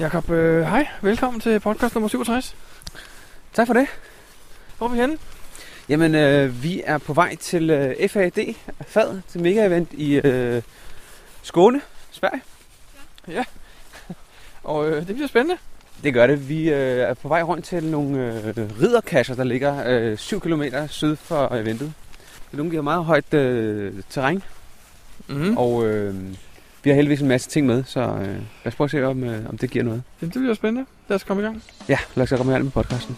Jakob, øh, hej. Velkommen til podcast nummer 67. Tak for det. Hvor er vi henne? Jamen, øh, vi er på vej til øh, FAD, FAD, til mega-event i øh, Skåne, Sverige. Ja. Og øh, det bliver spændende. Det gør det. Vi øh, er på vej rundt til nogle øh, ridderkasser, der ligger øh, 7 km syd for eventet. Det er nogle, der har meget højt øh, terræn, Mm. og øh, vi har heldigvis en masse ting med, så øh, lad os prøve at se, om, øh, om det giver noget. Det bliver spændende. Lad os komme i gang. Ja, lad os komme i gang med podcasten.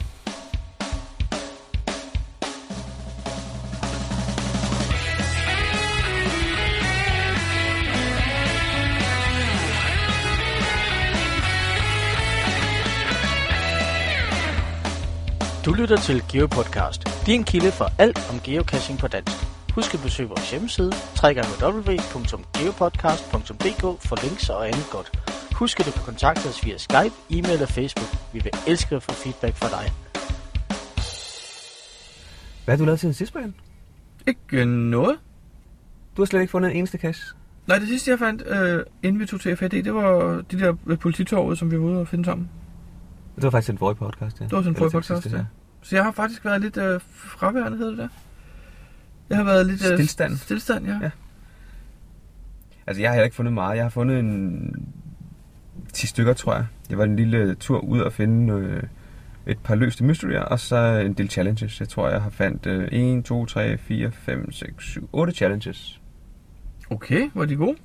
Du lytter til GeoPodcast, din kilde for alt om geocaching på dansk. Husk at besøge vores hjemmeside, www.geopodcast.dk for links og andet godt. Husk at du kan kontakte os via Skype, e-mail og Facebook. Vi vil elske at få feedback fra dig. Hvad har du lavet til den sidste, Brian? Ikke noget. Du har slet ikke fundet en eneste cache. Nej, det sidste jeg fandt, øh, inden vi tog til FAD, det var de der ved polititorvet, som vi var ude og finde sammen. Det var faktisk den forrige podcast, ja. Det var sådan en forrige podcast, ja. Så jeg har faktisk været lidt øh, fraværende, hedder det der. Jeg har været lidt... Øh, Stilstand. Stilstand, ja. Ja. Altså, jeg har heller ikke fundet meget. Jeg har fundet en 10 stykker, tror jeg. Det var en lille tur ud og finde øh, et par løste mysterier, og så en del challenges. Jeg tror, jeg har fandt øh, 1, 2, 3, 4, 5, 6, 7, 8 challenges. Okay, var de gode?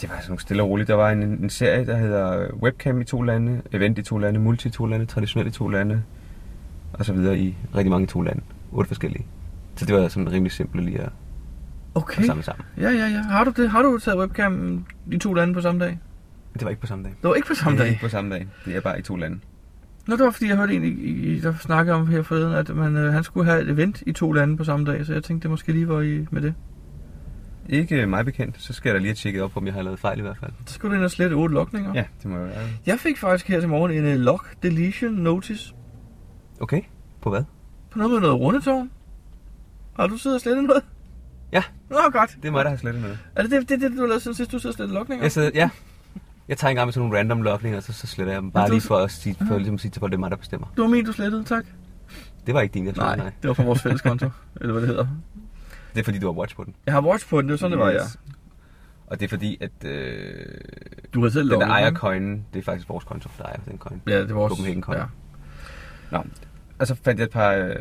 Det var sådan nogle stille og roligt. Der var en, en serie, der hedder Webcam i to lande, Event i to lande, Multi i to lande, Traditionelt i to lande, og så videre i rigtig mange to lande. Otte forskellige. Så det var sådan rimelig simpelt lige at, Okay. at samle sammen. Ja, ja, ja. Har du det? Har du taget webcam de to lande på samme dag? Det var ikke på samme dag. Det var ikke på samme det er dag. ikke på samme dag. Det er bare i to lande. Nå, det var fordi, jeg hørte en, i, i, der snakkede om her forleden, at man, øh, han skulle have et event i to lande på samme dag, så jeg tænkte, det måske lige var i med det. Ikke mig bekendt, så skal jeg da lige have tjekket op, om jeg har lavet fejl i hvert fald. Så skulle du ind og slette otte lokninger. Ja, det må jo være. Jeg fik faktisk her til morgen en uh, lock deletion notice Okay, på hvad? på noget med noget rundetårn. Har du siddet og slettet noget? Ja. Nå, godt. Det er mig, der har slettet noget. Er det det, det, det du har lavet siden sidst, du sidder og slettet lokninger? Jeg sidder, ja. Jeg tager en gang med sådan nogle random logninger, og så, så sletter jeg dem. Bare du- lige for at sige, for ligesom at sige til folk, det er mig, der bestemmer. Det var min, du slettede, tak. Det var ikke din, jeg tror, Nej, nej. det var fra vores fælles konto, eller hvad det hedder. Det er fordi, du har watch på den. Jeg har watch på den, det var sådan, det var, ja. Yes. Og det er fordi, at øh, Du har selv den der ejer coinen, det er faktisk vores konto, der ejer den coin. Ja, det var vores... Copenhagen Coin. Ja. Nå, og så fandt jeg et par... Øh,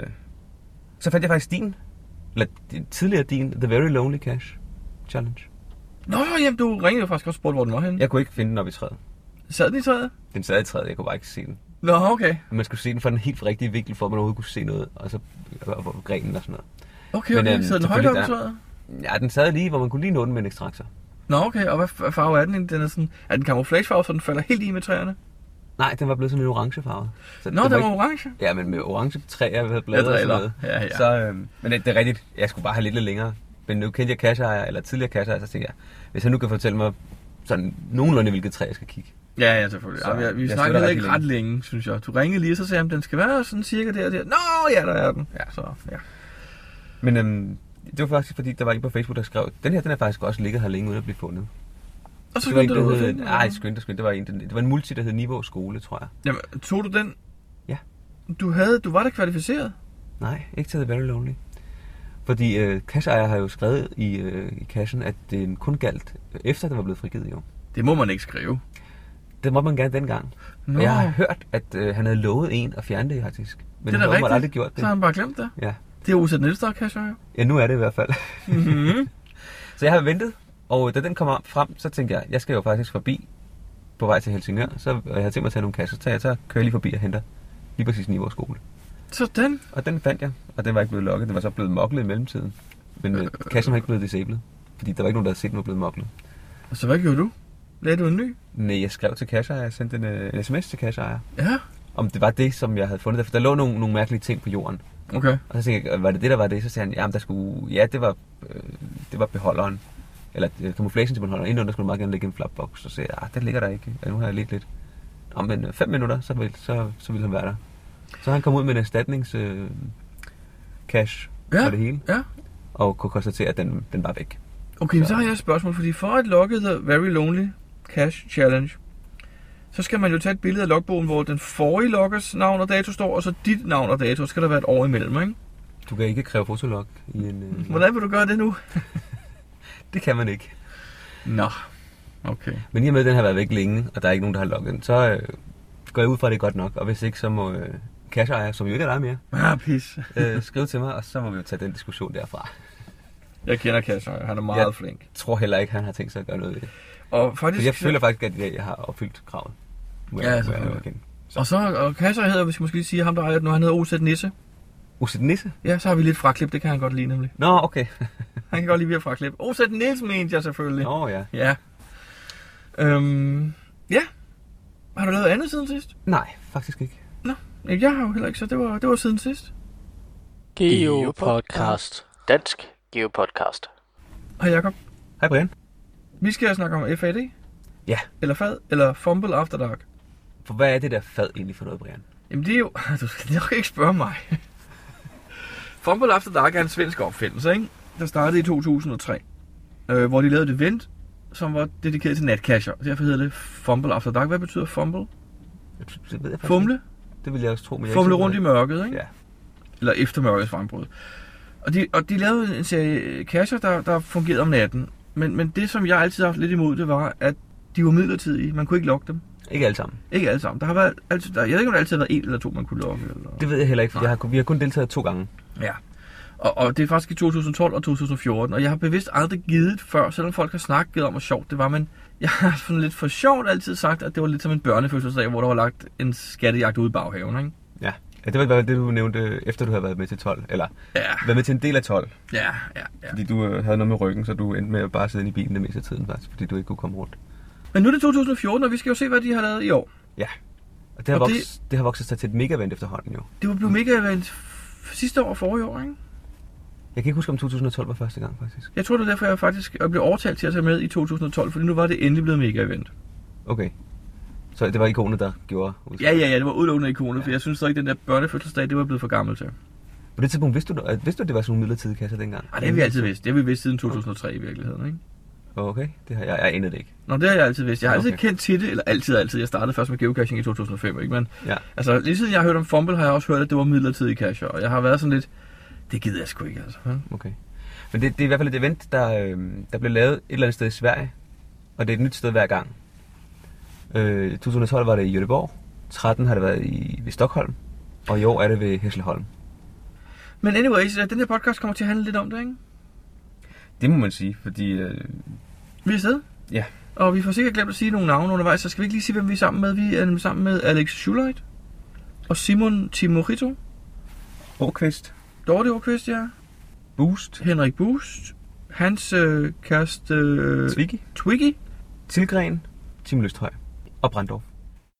så fandt jeg faktisk din, eller tidligere din, The Very Lonely Cash Challenge. Nå, jamen, du ringede faktisk også og spurgte, hvor den var henne. Jeg kunne ikke finde den op i træet. Sad den i træet? Den sad i træet, jeg kunne bare ikke se den. Nå, okay. Men man skulle se den fra den helt rigtige vinkel, for at man overhovedet kunne se noget, og så og, og, grenen og sådan noget. Okay, Men, okay. øhm, Sad den højt op i træet? Ja, den sad lige, hvor man kunne lige nå den med en ekstraktor. Nå, okay. Og hvad farve er den? Den er sådan... Er den camouflagefarve, så den falder helt i med træerne? Nej, den var blevet sådan en orange farve. Så Nå, den var ikke- orange. Ja, men med orange træer ved blade og sådan noget. Ja, ja. Så, øhm, men det, det er rigtigt. Jeg skulle bare have lidt, lidt længere. Men nu kendte jeg cashejer, eller tidligere cashejer, så tænkte jeg, hvis han nu kan fortælle mig sådan nogenlunde, hvilket træ jeg skal kigge. Ja, ja, selvfølgelig. Så, ja, vi jeg snakkede heller ikke rigtig ret længe, synes jeg. Du ringede lige, og så sagde han, den skal være sådan cirka der og der. Nå, ja, der er den. Ja, så, ja. Men øhm, det var faktisk fordi, der var en på Facebook, der skrev, den her den er faktisk også ligget her længe uden at blive fundet. Og så det skyndte du hed, nej, eller? skynd dig, skynd. Det var en, det var en multi, der hed Niveau Skole, tror jeg. Jamen, tog du den? Ja. Du, havde, du var da kvalificeret? Nej, ikke til The Very Lonely. Fordi øh, cashejer har jo skrevet i, øh, i cashen, at den kun galt øh, efter den var blevet frigivet jo. Det må man ikke skrive. Det må man gerne dengang. Nå, Og jeg har hørt, at øh, han havde lovet en at fjerne det faktisk. Men det er da rigtigt. aldrig gjort det. Så har han bare glemt det. Ja. Det er Osat Niels, der er ja, nu er det i hvert fald. Mhm. så jeg har ventet, og da den kommer frem, så tænkte jeg, jeg skal jo faktisk forbi på vej til Helsingør. Så og jeg har tænkt mig at tage nogle kasser, så jeg så kører jeg lige forbi og henter lige præcis Niveau skole. Sådan. Og den fandt jeg, og den var ikke blevet lukket. Den var så blevet moklet i mellemtiden. Men øh, kassen var ikke blevet disabled, fordi der var ikke nogen, der havde set, den var blevet moklet. Og så hvad gjorde du? Lagde du en ny? Nej, jeg skrev til kasseejer, jeg sendte en, øh, en sms til kasseejer, Ja. om det var det, som jeg havde fundet der. For der lå nogle, nogle mærkelige ting på jorden. Okay. Og så tænkte jeg, var det det, der var det? Så sagde han, jamen der skulle, ja, det var, øh, det var beholderen. Eller øh, camouflation til beholderen. Indenunder skulle meget gerne ligge en flapbox. Sagde jeg, ah, den ligger der ikke. Ja, nu har jeg lidt lidt. Om men øh, fem minutter, så vil, så, så ville han være der. Så han kom ud med en erstatnings øh, cash Ja. for det hele. Ja. Og kunne konstatere, at den, den var væk. Okay, så, Så- så har jeg et spørgsmål, fordi for at logge The Very Lonely Cash Challenge, så skal man jo tage et billede af logbogen, hvor den forrige loggers navn og dato står, og så dit navn og dato, så skal der være et år imellem, ikke? Du kan ikke kræve fotolog i en... Øh... Hvordan vil du gøre det nu? Det kan man ikke. Nå, okay. Men i og med, at den har været væk længe, og der er ikke nogen, der har logget den, så øh, går jeg ud fra, at det er godt nok. Og hvis ikke, så må øh, cashejer, som jo ikke er der mere, Ah, pis. øh, skrive til mig, og så må vi jo tage den diskussion derfra. Jeg kender Kasser, han er meget Ja. flink. Jeg tror heller ikke, han har tænkt sig at gøre noget ved det. Og faktisk... For jeg føler faktisk, at jeg har opfyldt kravet. Må Ja, jeg, må jeg selvfølgelig. erkende. Og så, og Kasser hedder, hvis jeg måske lige sige ham, der ejer, når han hedder Osæt Nisse. Oset Nisse? Ja, så har vi lidt fraklip, det kan han godt lide nemlig. Nå, okay. Han kan godt lide, vi har fraklip. Osæt Nisse mente jeg selvfølgelig. Nå ja. Ja. Øhm, ja. Har du lavet andet siden sidst? Nej, faktisk ikke. Nå, jeg har jo heller ikke, så det var, det var siden sidst. Geopodcast. Dansk Geopodcast. Hej Jacob. Hej Brian. Vi skal snakke om FAD. Ja. Eller FAD, eller Fumble After Dark. For hvad er det der fad egentlig for noget, Brian? Jamen det er jo... Du skal nok ikke spørge mig. Fumble After Dark er en svensk opfindelse, ikke? Der startede i 2003. Øh, hvor de lavede et event, som var dedikeret til natcacher. Derfor hedder det Fumble After Dark. Hvad betyder fumble? Det ved jeg Fumle? ikke. Det vil jeg også tro, men jeg er Fumle rundt i mørket, ikke? det. Ja. Eller efter mørkets frembrud. Og de, og de lavede en serie cacher, der, der fungerede om natten. Men, men det, som jeg altid har haft lidt imod, det var, at de var midlertidige. Man kunne ikke logge dem. Ikke alle sammen. Ikke alle sammen. Der har været altid, der, jeg ved ikke, om der altid har været en eller to, man kunne logge. Eller... Det ved jeg heller ikke, for jeg har, kun- vi har kun deltaget to gange. Ja. Og, og det er faktisk i 2012 og 2014, og jeg har bevidst aldrig givet før, selvom folk har snakket om, hvor sjovt det var, men jeg har sådan lidt for sjovt altid sagt, at det var lidt som en børnefødselsdag, hvor der var lagt en skattejagt ude i baghaven, ikke? Ja. ja det var det, du nævnte, efter du havde været med til 12. Eller Ja, været med til en del af 12. ja, ja, ja. Fordi du øh, havde noget med ryggen, så du endte med at bare sidde i bilen det meste af tiden faktisk, fordi du ikke kunne komme rundt. Men nu er det 2014, og vi skal jo se, hvad de har lavet i år. Og det har, Og vokset, det... det har vokset sig til et mega-event efterhånden jo. Det var blevet mega event f- sidste år og forrige år, ikke? Jeg kan ikke huske, om 2012 var første gang faktisk. Jeg tror, det er derfor, jeg faktisk jeg blev overtalt til at tage med i 2012, fordi nu var det endelig blevet mega event. Okay. Så det var ikonet, der gjorde udslaget. Ja, ja, ja, det var udelukkende ikonet, for jeg synes ikke, den der børnefødselsdag, det var blevet for gammel til. På det tidspunkt vidste du, at, vidste du, at det var sådan nogle midlertidige kasser dengang? Ej, det har vi altid vidst. Det har vi vidst siden 2003 i virkeligheden, ikke? Okay, det har jeg, jeg anede det ikke. Nå, det har jeg altid vidst. Jeg har altid Okay. kendt til det, eller altid, altid. Jeg startede først med geocaching i 2005, ikke? Men Ja. altså, lige siden jeg har hørt om Fumble, har jeg også hørt, at det var midlertidige cacher. Og jeg har været sådan lidt, det gider jeg sgu ikke, altså. vel? Okay. Men det, det er i hvert fald et event, der, øh, der blev lavet et eller andet sted i Sverige. Og det er et nyt sted hver gang. Øh, 2012 var det i Göteborg. 13 har det været i, ved Stockholm. Og i år er det ved Hæsselholm. Men anyways, den her podcast kommer til at handle lidt om det, ikke? Det må man sige, fordi... Øh, Vi er afsted. Ja. Og vi får sikkert glemt at sige nogle navne undervejs, så skal vi ikke lige sige, hvem vi er sammen med? Vi er sammen med Alex Schuleit og Simon Timorito, Åkvist, Dorte Åkvist, ja, Boost, Henrik Boost, hans øh, kæreste øh, Twiggy, Twiggy, Tilgren, Tim Løsthøj og Brandorf.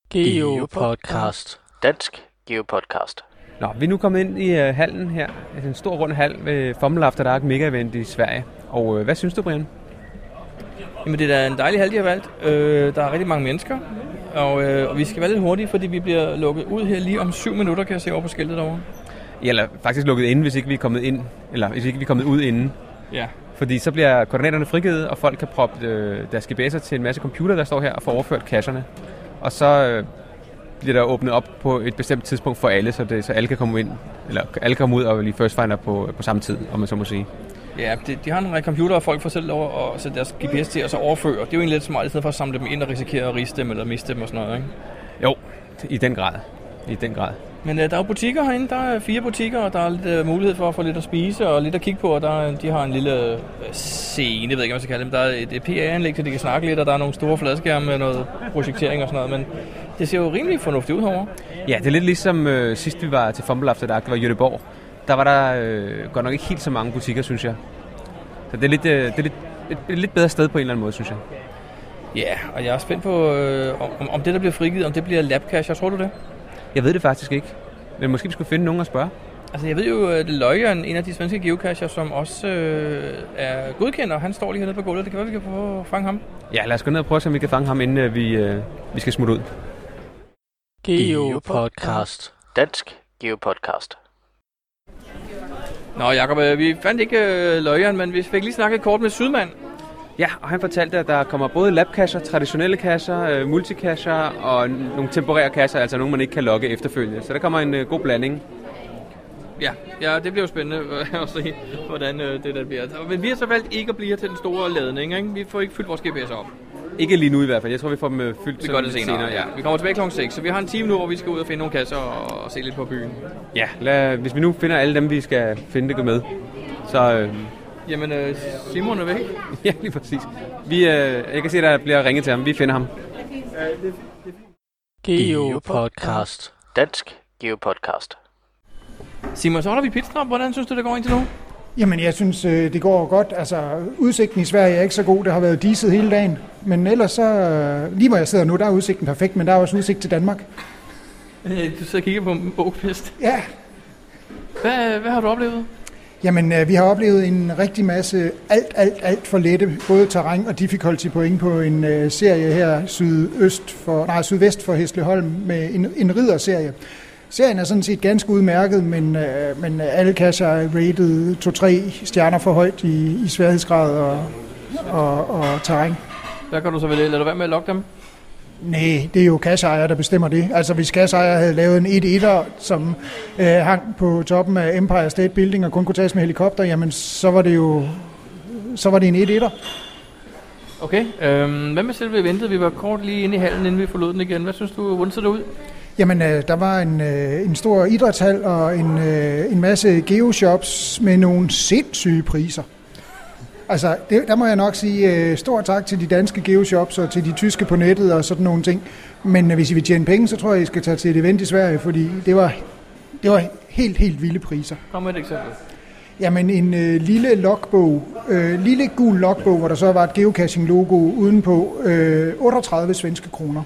Geopodcast. Dansk Geopodcast. Nå, vi er nu kommet ind i uh, hallen her. Altså en stor rund hal ved Formel After Dark Mega Event i Sverige. Og uh, hvad synes du, Brian? Jamen det er da en dejlig hal, de har valgt. Øh, der er rigtig mange mennesker, og, øh, og vi skal være lidt hurtige, fordi vi bliver lukket ud her lige om syv minutter, kan jeg se over på skiltet derovre. Ja, eller faktisk lukket inde, hvis ikke vi er kommet ind, eller hvis ikke vi er kommet ud inden. Ja. Fordi så bliver koordinaterne frigivet, og folk kan proppe øh, deres GPS'er til en masse computer, der står her og får overført cacherne. Og så øh, bliver der åbnet op på et bestemt tidspunkt for alle, så, det, så alle kan komme ind, eller alle kan komme ud og lige first finder på, på samme tid, om man så må sige. Ja, de, de har nogle computer, og folk får selv lov at sætte deres GPS til, og så overføre. Det er jo egentlig lidt smart, i stedet for at samle dem ind og risikere at riste dem eller miste dem og sådan noget, ikke? Jo, i den grad. I den grad. Men øh, der er jo butikker herinde. Der er fire butikker, og der er lidt øh, mulighed for at få lidt at spise og lidt at kigge på. Og der, er- de har en lille øh, scene, jeg ved ikke, hvad man skal kalde dem. Der er et, et PA-anlæg, så de kan snakke lidt, og der er nogle store fladskærme med noget projektering og sådan noget. Men det ser jo rimelig fornuftigt ud herovre. Ja, det er lidt ligesom øh, sidst vi var til Fumble After Dark, det var i Göteborg. Der var der øh, godt nok ikke helt så mange butikker, synes jeg. Så det er, lidt, øh, det er lidt, et, et lidt bedre sted på en eller anden måde, synes jeg. Ja, og jeg er spændt på, øh, om, om det, der bliver frigivet, om det bliver labcacher. Tror du det? Jeg ved det faktisk ikke. Men måske vi skulle finde nogen at spørge. Altså, jeg ved jo, at Løjeren, en af de svenske geocacher, som også øh, er godkender, han står lige hernede på gulvet. Det kan være, vi kan få at fange ham. Ja, lad os gå ned og prøve, om vi kan fange ham, inden øh, vi, øh, vi skal smutte ud. Geopodcast. Dansk Geopodcast. Nå, Jacob, øh, vi fandt ikke øh, Løjeren, men vi fik lige snakket kort med Sydmand. Ja, og han fortalte, at der kommer både labkasser, traditionelle kasser, øh, multikasser og nogle temporære kasser, altså nogle, man ikke kan logge efterfølgende. Så der kommer en øh, god blanding. Ja, ja, det bliver jo spændende at se, hvordan øh, det der bliver. Men vi har så valgt ikke at blive her til den store ladning, ikke? Vi får ikke fyldt vores GPS op. Ikke lige nu i hvert fald. Jeg tror, vi får dem øh, fyldt Vi gør det senere, senere ja. Vi kommer tilbage klokken 6, så vi har en time nu, hvor vi skal ud og finde nogle kasser og, og se lidt på byen. Ja, lad, hvis vi nu finder alle dem, vi skal finde, det gå med. Så... Øh, Jamen, øh, Simon er væk. ja, lige præcis. Vi, øh, jeg kan se, at der bliver ringet til ham. Vi finder ham. Geopodcast. Dansk Geopodcast. Simon, så holder vi pitstop. Hvordan synes du, det går indtil nu? Jamen, jeg synes, øh, det går godt. Altså, udsigten i Sverige er ikke så god. Det har været diset hele dagen. Men ellers så, øh, lige hvor jeg sidder nu, der er udsigten perfekt, men der er også udsigt til Danmark. Øh, du og kigger på en bogpest. Ja. Hvad, hvad har du oplevet? Jamen, vi har oplevet en rigtig masse alt, alt, alt for lette, både terræn og difficulty point på en serie her sydøst for, nej, sydvest for Hesleholm med en, en ridderserie. Serien er sådan set ganske udmærket, men, uh, men alle kasser er rated 2-3 stjerner for højt i, i sværhedsgrad og, og, og terræn. Hvad kan du så ved det? Lad du være med at logge dem? Nej, det er jo kasseejer, der bestemmer det. Altså hvis kasseejer havde lavet en 1-1'er, som øh, hang på toppen af Empire State Building og kun kunne tages med helikopter, jamen så var det jo så var det en 1-1'er. Okay, øhm, hvad med selve eventet? Vi var kort lige inde i hallen, inden vi forlod den igen. Hvad synes du, hvordan ser det ud? Jamen, øh, der var en, øh, en stor idrætshal og en, øh, en masse geoshops med nogle sindssyge priser. Altså, det, der må jeg nok sige uh, stor tak til de danske geoshops og til de tyske på nettet og sådan nogle ting. Men hvis I vil tjene penge, så tror jeg, I skal tage til et event i Sverige, fordi det var, det var helt, helt vilde priser. Kom med et eksempel. Jamen en uh, lille logbog, uh, lille gul logbog, hvor der så var et geocaching-logo udenpå, uh, 38 svenske kroner.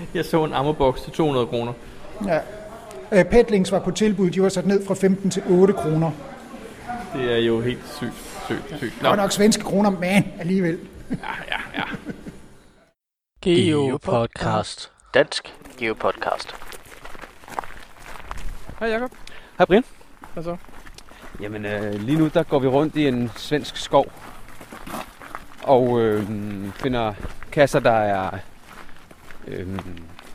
Jeg så en ammoboks til 200 kroner. Ja. Uh, Petlings var på tilbud, de var sat ned fra 15 til 8 kroner. Det er jo helt sygt sygt, sygt. Nå. Det var nok svenske kroner, men alligevel. ja, ja, ja. Geopodcast. Dansk Geopodcast. Hej Jacob. Hej Brian. Hvad så? Jamen øh, lige nu der går vi rundt i en svensk skov og øh, finder kasser, der er... Øh,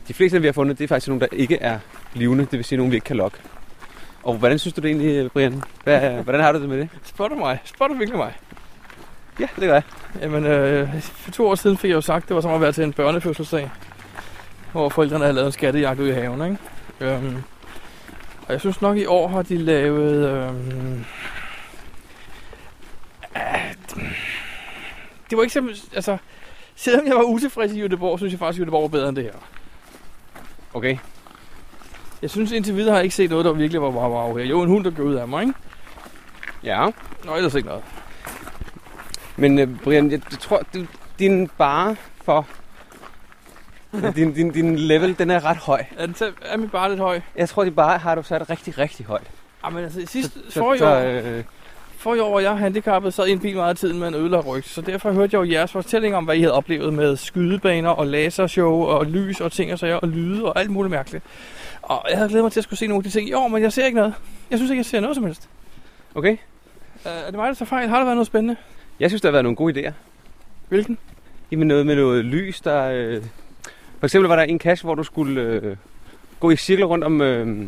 de fleste, vi har fundet, det er faktisk nogle, der ikke er livende, det vil sige nogle, vi ikke kan lokke. Og hvordan synes du det egentlig, Brian? Hvad, hvordan har du det med det? Du mig? Du virkelig mig? Ja, det gør jeg. Jamen, øh, for to år siden fik jeg jo sagt, at det var som at være til en børnefødselsdag, hvor forældrene havde lavet en skattejagt ud i haven, ikke? Øhm, og jeg synes nok, i år har de lavet... Øhm, det var ikke så... Altså, selvom jeg var utilfreds i Jødeborg, synes jeg faktisk, at Jødeborg var bedre end det her. Okay. Jeg synes indtil videre har jeg ikke set noget, der virkelig var wow, wow her. Jo, en hund, der går ud af mig, ikke? Ja. Nå, ellers ikke noget. Men uh, Brian, jeg, tror, du, din bare for... din, din, din level, den er ret høj. Er, den, er min bare lidt høj? Jeg tror, din bare har du sat rigtig, rigtig højt. Jamen altså, sidste, så, for i år, øh... for i år var jeg handicappet, sad i en bil meget af tiden med en ødelagt ryg. Så derfor hørte jeg jo jeres fortælling om, hvad I havde oplevet med skydebaner og lasershow og lys og ting og sager og lyde og alt muligt mærkeligt. Og jeg havde glædet mig til at skulle se nogle af de ting i år, men jeg ser ikke noget. Jeg synes ikke, jeg ser noget som helst. Okay. Uh, er det mig, der tager fejl? Har der været noget spændende? Jeg synes, der har været nogle gode idéer. Hvilken? Jamen noget med noget lys, der... Øh... For eksempel var der en cache, hvor du skulle øh, gå i cirkler rundt om, øh,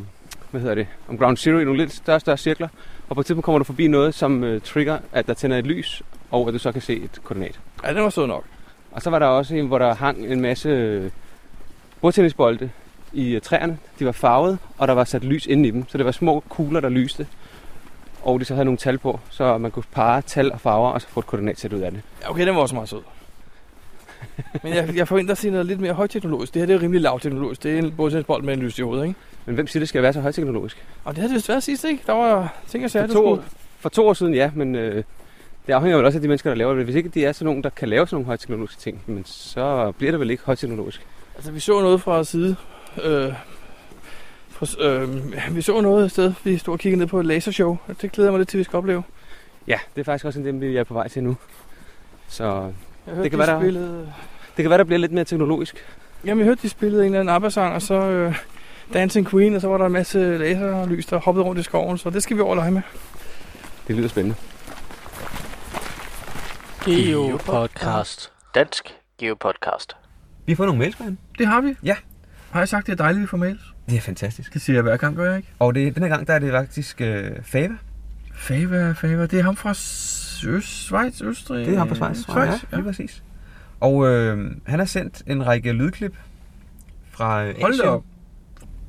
hvad hedder det, om Ground Zero i nogle lidt større større cirkler. Og på et tidspunkt kommer du forbi noget, som øh, trigger, at der tænder et lys, og at du så kan se et koordinat. Ja, det var så nok. Og så var der også en, hvor der hang en masse øh, bordtennisbolde i øh, træerne. De var farvet, og der var sat lys inde i dem. Så det var små kugler, der lyste. Og de så havde nogle tal på, så man kunne parre tal og farver, og så få et koordinatsæt ud af det. Ja, okay, den var også meget sød. Men jeg, jeg forventer at se noget lidt mere højteknologisk. Det her det er rimelig lavteknologisk. Det er en bordtennisbold med en lys i hovedet, ikke? Men hvem siger, det skal være så højteknologisk? Og det havde det vist været sidst, ikke? Der var ting og sager, for, to, for to år siden, ja, men øh, det afhænger vel også af de mennesker, der laver det. Hvis ikke de er sådan nogen, der kan lave sådan nogle højteknologiske ting, men så bliver det vel ikke højteknologisk. Altså, vi så noget fra side øh, øh, vi så noget et sted, vi stod og kiggede ned på et lasershow, det glæder mig lidt til, vi skal opleve. Ja, det er faktisk også en dem, vi er på vej til nu. Så hørte, det kan, de være, der, spillede... det kan være, der bliver lidt mere teknologisk. Jamen, jeg hørte, de spillede en eller anden ABBA-sang, og så øh, Dancing Queen, og så var der en masse laserlys, der hoppede rundt i skoven, så det skal vi overlege med. Det lyder spændende. Geopodcast. Dansk Geopodcast. Vi har fået nogle mails, man. Det har vi. Ja. Har jeg sagt, det er dejligt, at vi får mails? Det er fantastisk. Det siger jeg hver gang, gør jeg ikke? Og det, den her gang, der er det faktisk øh, Fava. Fava, Fava, det er ham fra Øst, Schweiz, Østrig. Det er ham fra Schweiz, tror jeg. Schweiz, Ja, lige præcis. Og øh, han har sendt en række lydklip fra øh, Hold Asien. op.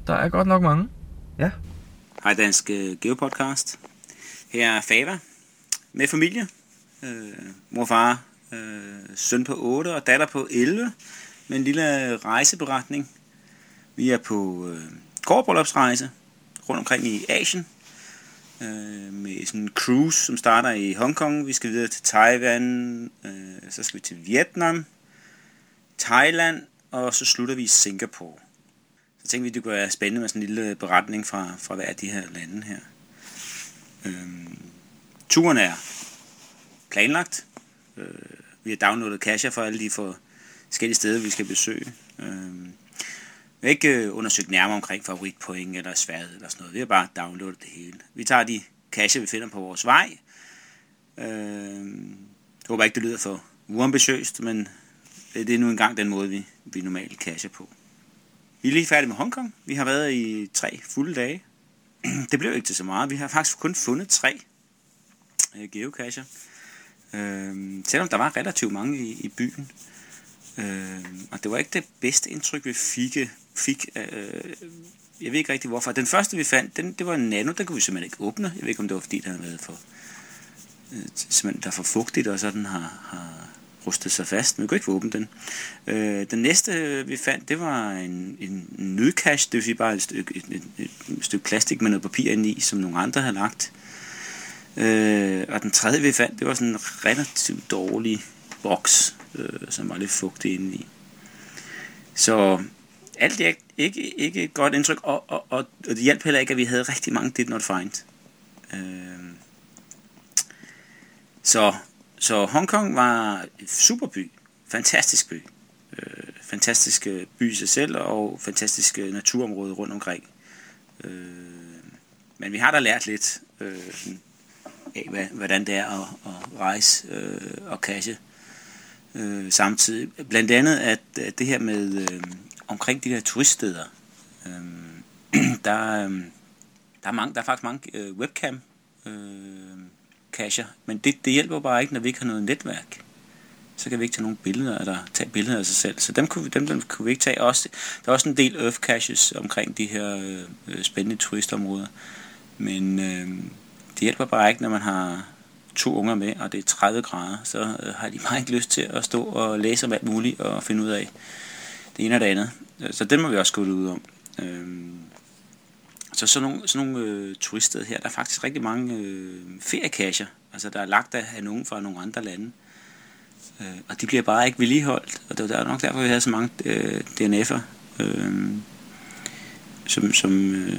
Der er godt nok mange. Hej Dansk øh, Geopodcast. Her er Fava med familie. Øh, mor og far, øh, søn på 8 og datter på 11 med en lille rejseberetning. Vi er på øh, gårdbryllupsrejse rundt omkring i Asien øh, med sådan en cruise, som starter i Hongkong. Vi skal videre til Taiwan, øh, så skal vi til Vietnam, Thailand, og så slutter vi i Singapore. Så tænkte vi, det kunne være spændende med sådan en lille beretning fra, fra hver af de her lande her. Øhm, turen er planlagt. Øh, vi har downloadet cacher for alle de forskellige steder, vi skal besøge. Øhm, vi har ikke øh, undersøgt nærmere omkring favoritpoint eller sværhed eller sådan noget. Vi har bare downloadet det hele. Vi tager de kasser, vi finder på vores vej. Øh, jeg håber ikke, det lyder for uambitiøst, men det er nu engang den måde, vi, vi normalt kasser på. Vi er lige færdige med Hongkong. Vi har været i tre fulde dage. Det blev ikke til så meget. Vi har faktisk kun fundet tre geocacher. Øh, øhm, selvom der var relativt mange i, i byen. Øh, og det var ikke det bedste indtryk, vi fik fik øh, jeg ved ikke rigtig hvorfor. Den første, vi fandt, den, det var en nano. Den kunne vi simpelthen ikke åbne. Jeg ved ikke, om det var fordi, den havde været for, øh, simpelthen, der er for fugtigt, og så den har, har rustet sig fast, men vi kunne ikke få den. Øh, den næste, øh, vi fandt, det var en, en nødkash, det vil sige bare et stykke, et, et, et, et stykke plastik med noget papir ind i, som nogle andre havde lagt. Øh, og den tredje, vi fandt, det var sådan en relativt dårlig boks, øh, som var lidt fugtig indeni. i. Så alt er ikke, ikke et godt indtryk, og, og, og, og det hjalp heller ikke, at vi havde rigtig mange did not find. Øh, så så Hongkong var en super by. Fantastisk by. Øh, fantastisk øh, by i sig selv, og fantastisk naturområder naturområde rundt omkring. Øh, men vi har da lært lidt øh, af, hvad, hvordan det er at, at rejse øh, og cache øh, samtidig. Blandt andet, at, at det her med øh, omkring de der turiststeder, øh, der, øh, der, er mange, der er faktisk mange øh, webcam øh, cacher, men det, det hjælper bare ikke, når vi ikke har noget netværk. Så kan vi ikke tage nogle billeder, eller tage billeder af sig selv. Så dem kunne vi, dem, dem kunne vi ikke tage. Også, der er også en del earth caches omkring de her øh, spændende turistområder. Men øh, det hjælper bare ikke, når man har to unger med, og det er 30 grader. Så øh, har de bare ikke lyst til at stå og læse om alt muligt, og finde ud af det ene og det andet. Så den må vi også gå ud om. Øh, så sådan nogle, sådan nogle øh, turiststeder her, der er faktisk rigtig mange øh, feriekasser, altså der er lagt af, af nogen fra nogle andre lande. Øh, og de bliver bare ikke vedligeholdt, og det var nok derfor, vi havde så mange øh, DNF'er, øh, som, som øh,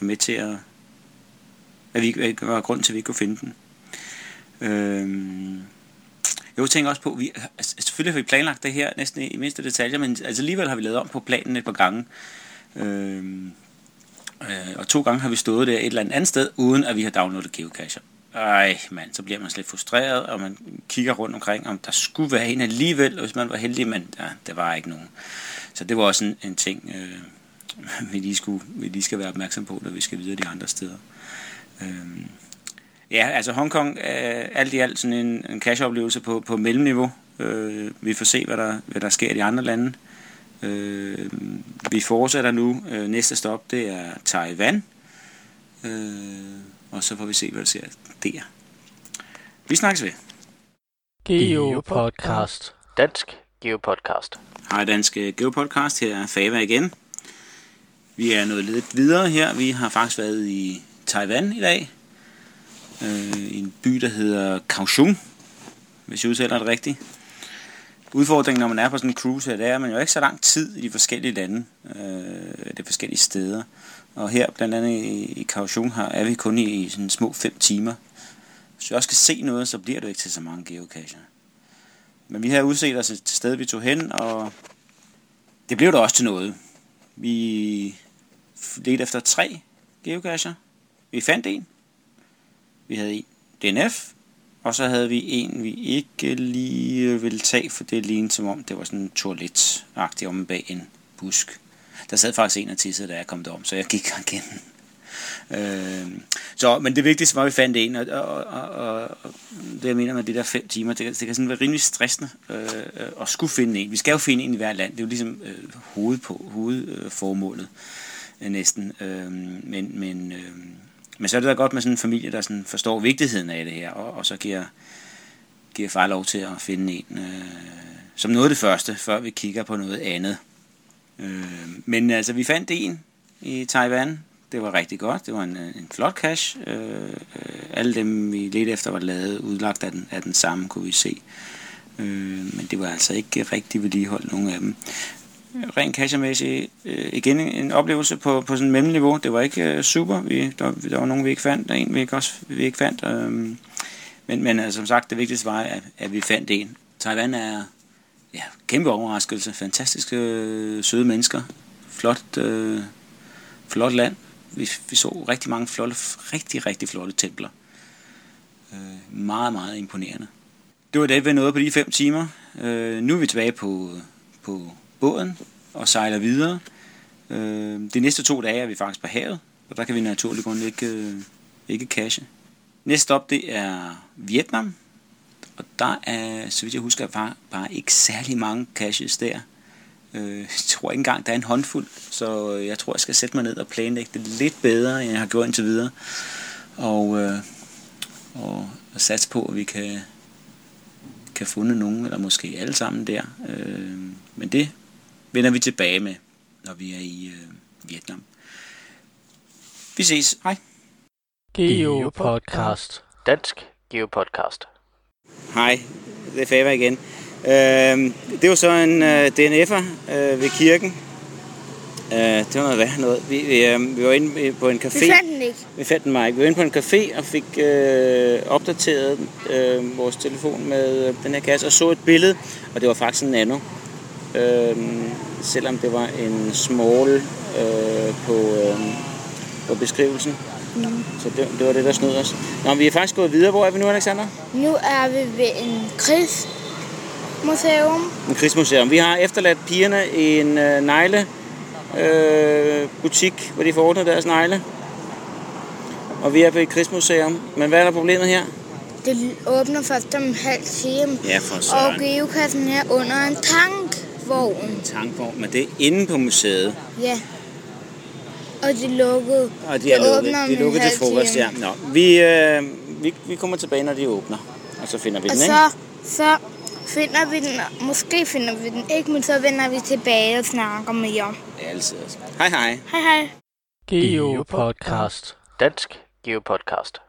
var med til at, at vi at var grund til, at vi ikke kunne finde den. Øh, jeg tænker også på, vi, altså, selvfølgelig har vi planlagt det her næsten i mindste detaljer, men altså, alligevel har vi lavet om på planen et par gange. Øh, Øh, og to gange har vi stået der et eller andet sted, uden at vi har downloadet geocacher. Ej, mand, så bliver man slet frustreret, og man kigger rundt omkring, om der skulle være en alligevel, hvis man var heldig, men ja, der var ikke nogen. Så det var også en, en ting, øh, vi, lige skulle, vi lige skal være opmærksom på, når vi skal videre de andre steder. Øh, ja, altså Hongkong er alt i alt sådan en, en cache-oplevelse på, på mellemniveau. Øh, vi får se, hvad der, hvad der sker i de andre lande. Øh, vi fortsætter nu. Øh, næste stop, det er Taiwan. Øh, og så får vi se, hvad der sker der. Vi snakkes ved. Geopodcast. Dansk Geopodcast. Hej Dansk Geopodcast, her er Fava igen. Vi er nået lidt videre her. Vi har faktisk været i Taiwan i dag. Øh, I en by, der hedder Kaohsiung, hvis jeg udtaler det rigtigt. Udfordringen, når man er på sådan en cruise her, det er, at man jo ikke så lang tid i de forskellige lande, øh, de forskellige steder. Og her, blandt andet i, i Kaohsiung, her er vi kun i, i sådan små fem timer. Hvis vi også skal se noget, så bliver du ikke til så mange geocacher. Men vi har udset os til stedet, vi tog hen, og det blev der også til noget. Vi ledte efter tre geocacher. Vi fandt en. Vi havde en DNF, og så havde vi en, vi ikke lige ville tage, for det lignede som om, det var sådan en toilet-agtig om bag en busk. Der sad faktisk en af tissede, da jeg kom derom, så jeg gik igen. Øh, så, men det vigtigste var, at vi fandt en, og, og, og, og det jeg mener med de der fem timer, det, det kan sådan være rimelig stressende øh, at skulle finde en. Vi skal jo finde en i hver land, det er jo ligesom øh, hoved på, hovedformålet øh, næsten. Øh, men, men, øh, men så er det da godt med sådan en familie, der sådan forstår vigtigheden af det her, og, og så giver, giver far lov til at finde en øh, som noget af det første, før vi kigger på noget andet. Øh, men altså, vi fandt en i Taiwan, det var rigtig godt. Det var en, øh, en flot cash. Øh, øh, alle dem, vi ledte efter, var lavet udlagt af den, af den samme, kunne vi se. Øh, men det var altså ikke rigtig vedligeholdt, nogen af dem. Rent kassemæssigt øh, igen en oplevelse på, på sådan et mellemniveau. Det var ikke øh, super. Vi, der, der var nogen, vi ikke fandt, der en, vi ikke, også, vi ikke fandt. Øh, men, men altså, som sagt, det vigtigste var, at, at vi fandt en. Taiwan er ja, kæmpe overraskelse. Fantastiske, øh, søde mennesker. Flot, øh, flot land vi, vi så rigtig mange flotte, rigtig, rigtig flotte templer. Øh, meget, meget imponerende. Det var det, vi nåede på de fem timer. Øh, nu er vi tilbage på, på båden og sejler videre. Øh, de næste to dage er vi faktisk på havet, og der kan vi naturligt grund ikke, øh, ikke cache. Næste op, det er Vietnam, og der er, så vidt jeg husker, bare, bare ikke særlig mange caches der. Øh, jeg tror ikke engang, der er en håndfuld, så jeg tror, jeg skal sætte mig ned og planlægge det lidt bedre, end jeg har gjort indtil videre. Og, øh, og, og satse på, at vi kan, kan funde nogen, eller måske alle sammen der. Øh, men det vender vi tilbage med, når vi er i øh, Vietnam. Vi ses. Hej. Geo Podcast. Dansk Geo Podcast. Hej, det er Faber igen. Øh, det var så en øh, DNF'er øh, ved kirken. Øh, det var noget værd noget. Vi, vi, øh, vi var inde på en café. Vi fandt den ikke. Vi fandt den mig ikke. Vi var inde på en café og fik øh, opdateret øh, vores telefon med øh, den her kasse og så et billede, og det var faktisk en nano. Øh, selvom det var en small øh, på, øh, på beskrivelsen. Mm. Så det, det var det, der snød os. Nå, vi er faktisk gået videre. Hvor er vi nu, Alexander? Nu er vi ved en krigs museum. En krigsmuseum. Vi har efterladt pigerne i en øh, negle øh, butik, hvor de får ordnet deres negle. Og vi er på et krigsmuseum. Men hvad er der problemet her? Det åbner først om halv time. Ja, for Og søren. geokassen er under en tankvogn. En tankvogn, men det er inde på museet. Ja. Og de lukkede. Og de er Det lukket. De er lukket til frokost, ja. Nå, vi, øh, vi, vi kommer tilbage, når de åbner. Og så finder vi Og den, ikke? så, så finder vi den. Måske finder vi den ikke, men så vender vi tilbage og snakker med jer. Altid. Hej, hej. Hej hej. Geo Podcast. Dansk Geo Podcast.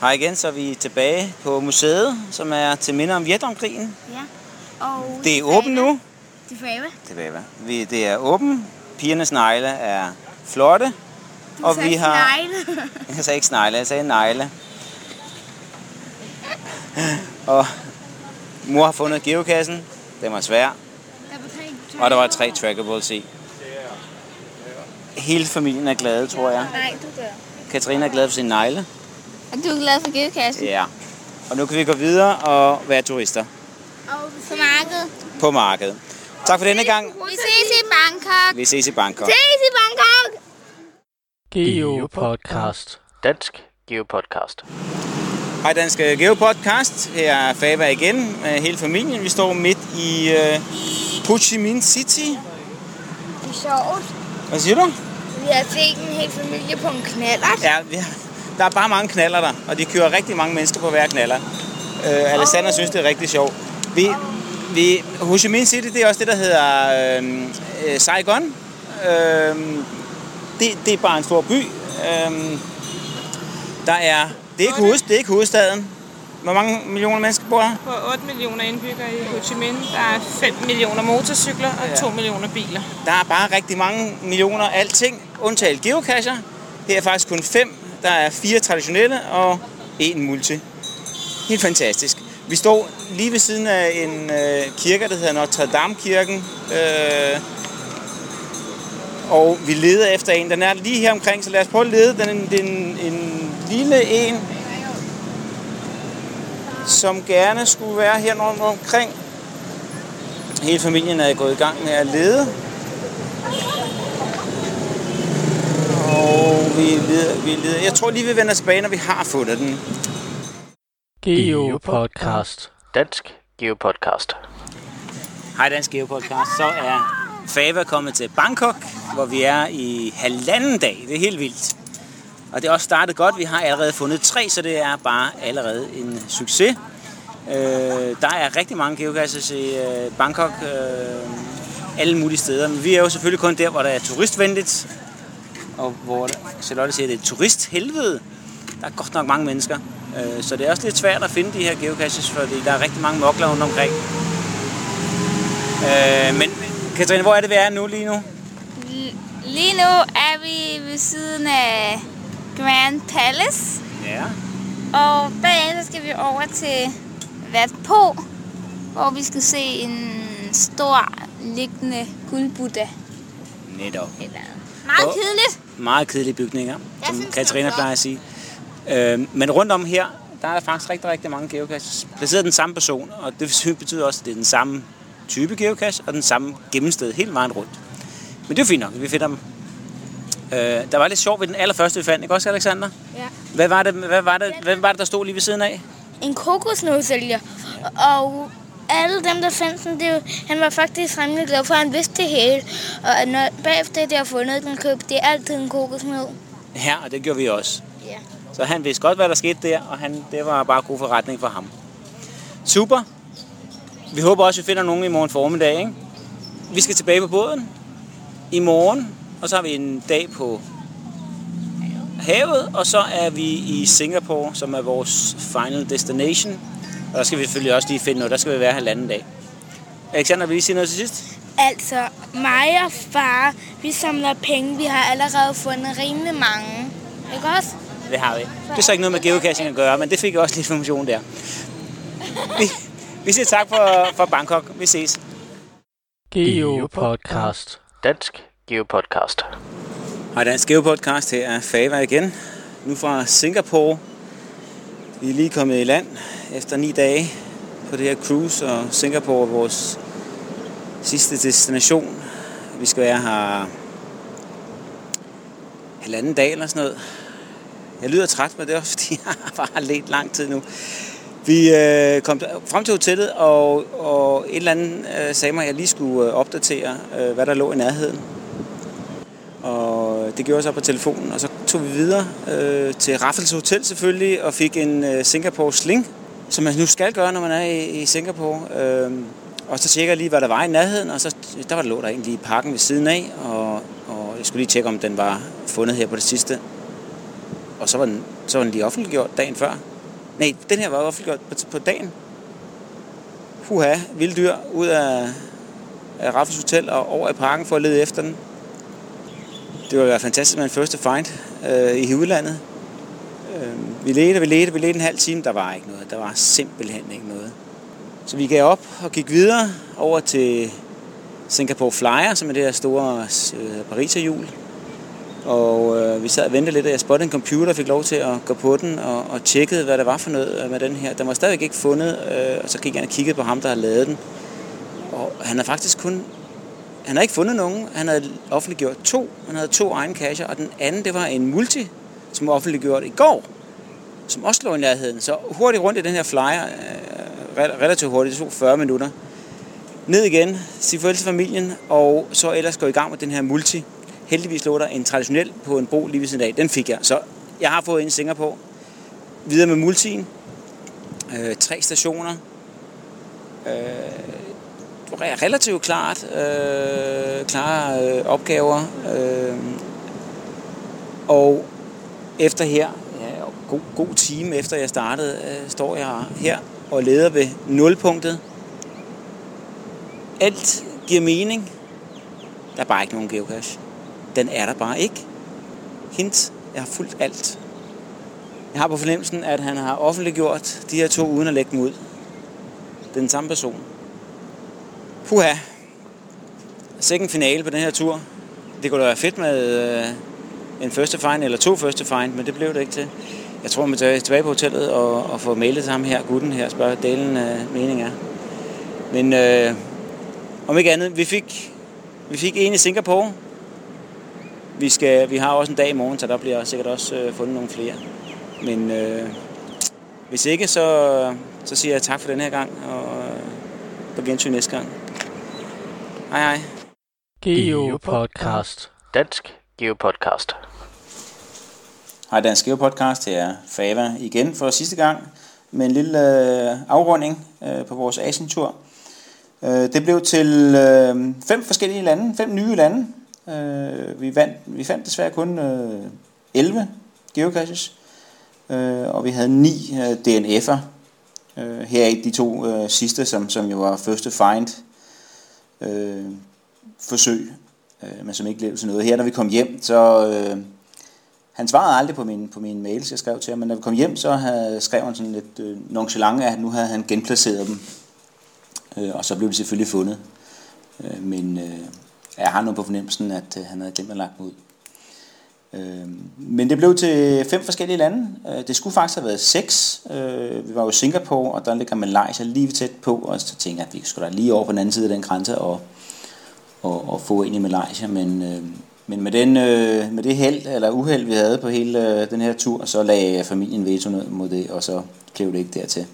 Hej igen, så er vi tilbage på museet, som er til minde om Vietnamkrigen. Ja. Og Det er åbent nu. De fave. Tilbage, hvad? Vi, det er åbent. Pigernes negle er flotte. Og vi har... Jeg sagde ikke snegle, jeg sagde negle. Og mor har fundet geokassen. Den var svær. Og der var tre trackables i. Hele familien er glade, tror jeg. Nej, du gør. Katrine er glad for sin negle. Og du er glad for geokassen? Ja. Og nu kan vi gå videre og være turister Og på markedet. på markedet. Tak for denne gang. Vi ses i Bangkok. Vi ses i Bangkok. Ses i Bangkok. Geo Podcast. Dansk Geo Podcast. Hej Dansk Geopodcast. Her er Fava igen med hele familien. Vi står midt i uh, Ho Chi Minh City. Det er sjovt. Hvad siger du? Vi har set en hel familie på en knallert. Ja, vi har, der er bare mange knaller der, og de kører rigtig mange mennesker på hver knaller. Uh, Alexander synes, det er rigtig sjovt. Vi, vi, Ho Chi Minh City, det er også det, der hedder øh, øh, Saigon. Øh, det, det er bare en stor by. Øh, der er, det er, ikke hoved, det er ikke hovedstaden. Hvor mange millioner mennesker bor her? På 8 millioner indbyggere i Ho Chi Minh. Der er 5 millioner motorcykler og 2 millioner biler. Der er bare rigtig mange millioner alting, undtaget geocacher. Her er faktisk kun fem. Der er fire traditionelle og en multi. Helt fantastisk. Vi står lige ved siden af en øh, kirke, der hedder Notre Dame-kirken. Øh, og vi leder efter en. Den er lige her omkring, så lad os prøve at lede. Den er en, en, en lille en. som gerne skulle være her rundt omkring. Hele familien er gået i gang med at lede. Og vi leder, vi leder. Jeg tror lige, vi vender tilbage, når vi har fundet den. Geopodcast. Dansk Geopodcast. Hej Dansk Geopodcast. Så er Fava kommet til Bangkok, hvor vi er i halvanden dag. Det er helt vildt. Og det er også startet godt. Vi har allerede fundet tre, så det er bare allerede en succes. Øh, der er rigtig mange geocaches i øh, Bangkok. Øh, alle mulige steder. Men vi er jo selvfølgelig kun der, hvor der er turistvenligt. Og hvor Charlotte siger, at det er turisthelvede. Der er godt nok mange mennesker. Øh, så det er også lidt svært at finde de her geocaches, fordi der er rigtig mange mokler rundt omkring. Øh, men Katrine, hvor er det, vi er nu lige nu? Lige nu er vi ved siden af Grand Palace, Ja. og bagefter skal vi over til Vat på, hvor vi skal se en stor liggende guldbuddha. Netop. Eller meget kedeligt. Meget kedelige bygninger, som synes, Katrina er plejer at sige. Øh, men rundt om her, der er faktisk rigtig, rigtig mange geocaches. Placeret den samme person, og det betyder også, at det er den samme type geocache og den samme gennemsted hele vejen rundt. Men det er fint nok, vi finder dem. Øh, der var lidt sjovt ved den allerførste, vi fandt, ikke også, Alexander? Ja. Hvad var det, hvad var det, hvad var det der stod lige ved siden af? En kokosnødsælger. Og alle dem, der fandt den, det, han var faktisk rimelig glad for, han vidste det hele. Og når, bagefter det har fundet den køb, det er altid en kokosnød. Ja, og det gjorde vi også. Så han vidste godt, hvad der skete der, og han, det var bare god forretning for ham. Super. Vi håber også, at vi finder nogen i morgen formiddag. Ikke? Vi skal tilbage på båden i morgen, og så har vi en dag på havet, og så er vi i Singapore, som er vores final destination. Og der skal vi selvfølgelig også lige finde noget. Der skal vi være halvanden dag. Alexander, vil I sige noget til sidst? Altså, mig og far, vi samler penge. Vi har allerede fundet rimelig mange. Ikke også? Det har vi. Det er så ikke noget med geocaching at gøre, men det fik jeg også lidt information der. Vi, vi siger tak for, for Bangkok. Vi ses. Geopodcast. Dansk Geopodcast. Hej Dansk Geopodcast, her er Fava igen. Nu fra Singapore. Vi er lige kommet i land efter ni dage på det her cruise, og Singapore er vores sidste destination. Vi skal være her halvanden dag eller sådan noget. Jeg lyder træt, men det er også fordi, jeg har let lang tid nu. Vi øh, kom frem til hotellet, og, og et eller andet øh, sagde mig, at jeg lige skulle øh, opdatere, øh, hvad der lå i nærheden. Og det gjorde jeg så på telefonen, og så tog vi videre øh, til Raffles Hotel selvfølgelig, og fik en øh, Singapore Sling, som man nu skal gøre, når man er i, i Singapore. Øh, og så tjekker jeg lige, hvad der var i nærheden, og så der var der lå der egentlig i parken ved siden af, og, og jeg skulle lige tjekke, om den var fundet her på det sidste. Og så var den, så var den lige offentliggjort dagen før. Nej, den her var offentliggjort på, på dagen. Huha, vilde dyr ud af, af Raffles Hotel og over i parken for at lede efter den. Det var fantastisk med en første find øh, i udlandet. Øh, vi ledte, vi ledte, vi ledte en halv time. Der var ikke noget. Der var simpelthen ikke noget. Så vi gav op og gik videre over til Singapore Flyer, som er det her store øh, pariserhjul. Og øh, vi sad og ventede lidt, og jeg spottede en computer og fik lov til at gå på den og, og tjekkede, hvad der var for noget øh, med den her. Den var stadigvæk ikke fundet, øh, og så gik jeg og kiggede på ham, der havde lavet den. Og han har faktisk kun han har ikke fundet nogen. Han havde offentliggjort to. Han havde to egne cacher, og den anden, det var en multi, som var offentliggjort i går, som også lå i nærheden. Så hurtigt rundt i den her flyer, øh, relativt hurtigt, det tog 40 minutter. Ned igen, sige farvel til familien, og så ellers gå i gang med den her multi. Heldigvis lå der en traditionel på en bro lige ved siden af. Den fik jeg. Så jeg har fået en singer på. Videre med multien. Øh, tre stationer. Øh, relativt klart øh, klare øh, opgaver. Øh, og efter her, ja, god, god time efter jeg startede, øh, står jeg her og leder ved nulpunktet. Alt giver mening. Der er bare ikke nogen geocache. Den er der bare ikke. Hint, jeg har fulgt alt. Jeg har på fornemmelsen, at han har offentliggjort de her to uden at lægge dem ud. Den samme person. Puha. Second finale på den her tur. Det kunne da være fedt med øh, en første find eller to første find, men det blev det ikke til. jeg tror, man tager tilbage på hotellet og, og får mailet til ham her, gutten her, og spørge, hvad delen af mening er. Men øh, om ikke andet, vi fik, vi fik en i Singapore. Vi, skal, vi har også en dag i morgen, så der bliver sikkert også øh, fundet nogle flere. Men øh, hvis ikke, så, så siger jeg tak for den her gang, og øh, på gensyn næste gang. Hej hej. Geopodcast. Dansk Geopodcast. Hej Dansk Geo Podcast, her er Fava igen for sidste gang med en lille øh, afrunding øh, på vores Asien-tur. Øh, det blev til øh, fem forskellige lande, fem nye lande. Øh, vi, vandt, vi fandt desværre kun øh, 11 geocaches, øh, og vi havde ni øh, DNF'er. Øh, her er de to øh, sidste, som, som jo var første find øh, forsøg, øh, men som ikke blev til noget. Her når vi kom hjem, så... Øh, han svarede aldrig på min, på mine mails, jeg skrev til ham, men når vi kom hjem, så havde, skrev han sådan lidt øh, nonchalant, at nu havde han genplaceret dem. Øh, og så blev de selvfølgelig fundet. Øh, men øh, jeg har nu på fornemmelsen, at øh, han havde glemt at lagt ud. Øh, men det blev til fem forskellige lande. Øh, det skulle faktisk have været seks. Øh, vi var jo i Singapore, og der ligger Malaysia lige tæt på, og så tænkte jeg, at vi skulle da lige over på den anden side af den grænse og, og, og få ind i Malaysia, men... Øh, men med, den, øh, med det held eller uheld, vi havde på hele øh, den her tur, så lagde familien veto ned mod det, og så blev det ikke dertil.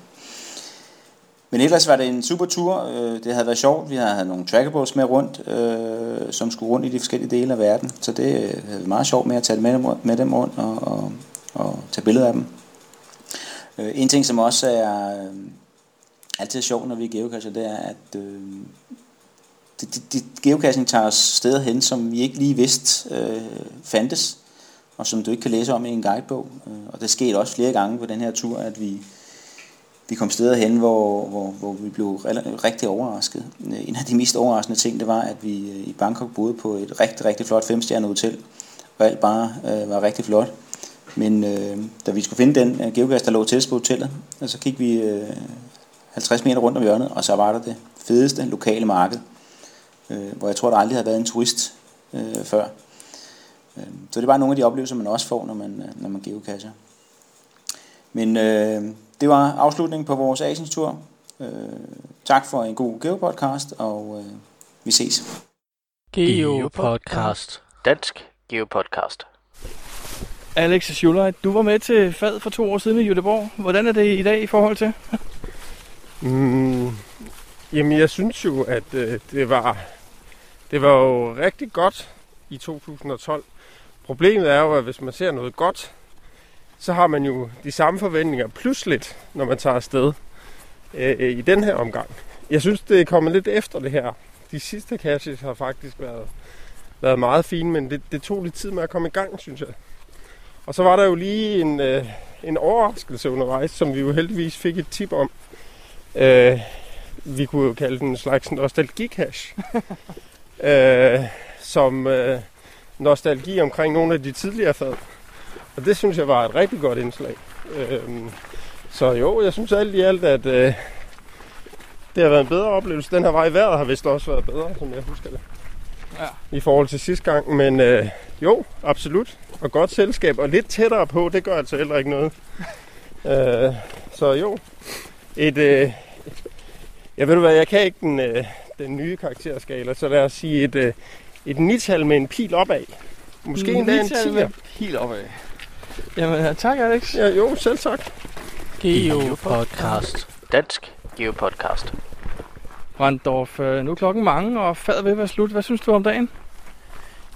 Men ellers var det en super tur. Øh, det havde været sjovt. Vi havde nogle trackables med rundt, øh, som skulle rundt i de forskellige dele af verden. Så det øh, havde været meget sjovt med at tage med dem, med dem rundt og, og, og tage billeder af dem. Øh, en ting, som også er øh, altid sjovt, når vi er geocacher, det er, at øh, det, det, det, geocaching tager os steder hen, som vi ikke lige vidste øh, fandtes, og som du ikke kan læse om i en guidebog. Øh, og det skete også flere gange på den her tur, at vi, vi kom steder hen, hvor, hvor, hvor vi blev rigtig overrasket. Øh, en af de mest overraskende ting, det var, at vi øh, i Bangkok boede på et rigtig, rigtig flot femstjernet hotel, hvor alt bare øh, var rigtig flot. Men øh, da vi skulle finde den øh, geogas, der lå til på hotellet, øh, så gik vi øh, 50 meter rundt om hjørnet, og så var der det fedeste lokale marked øh, hvor jeg tror, der aldrig havde været en turist øh, før. Så det er bare nogle af de oplevelser, man også får, når man, når man geocacher. Men øh, det var afslutningen på vores Asiens-tur. Øh, tak for en god Geopodcast, og øh, vi ses. Geopodcast. Dansk Geopodcast. Alex Schuller, du var med til fad for to år siden i Jødeborg. Hvordan er det i dag i forhold til? mm, jamen, jeg synes jo, at øh, det var det var jo rigtig godt i 2012. Problemet er jo, at hvis man ser noget godt, så har man jo de samme forventninger pludseligt, når man tager afsted øh, i den her omgang. Jeg synes, det er kommet lidt efter det her. De sidste caches har faktisk været, været meget fine, men det, det tog lidt tid med at komme i gang, synes jeg. Og så var der jo lige en, øh, en overraskelse undervejs, som vi jo heldigvis fik et tip om. Øh, vi kunne jo kalde den en slags nostalgi-cache. øh, som øh, nostalgi omkring nogle af de tidligere fad. Og det synes jeg var et rigtig godt indslag. Øh, så jo, jeg synes alt i alt, at øh, det har været en bedre oplevelse. Den her vej i vejret har vist også været bedre, som jeg husker det. Ja. I forhold til sidste gang. Men øh, jo, absolut. Og godt selskab. Og lidt tættere på, det gør altså heller ikke noget. øh, så jo, et... Øh, jeg ved du hvad, jeg kan ikke den, øh, den nye karakterskala, så lad os sige et, øh, et nital med en pil opad. Måske en dag en 10. med pil opad. Jamen, tak Alex. Ja, jo, selv tak. Geopodcast. Dansk Geopodcast. Branddorf, øh, nu er klokken mange, og fad ved at være slut. Hvad synes du om dagen?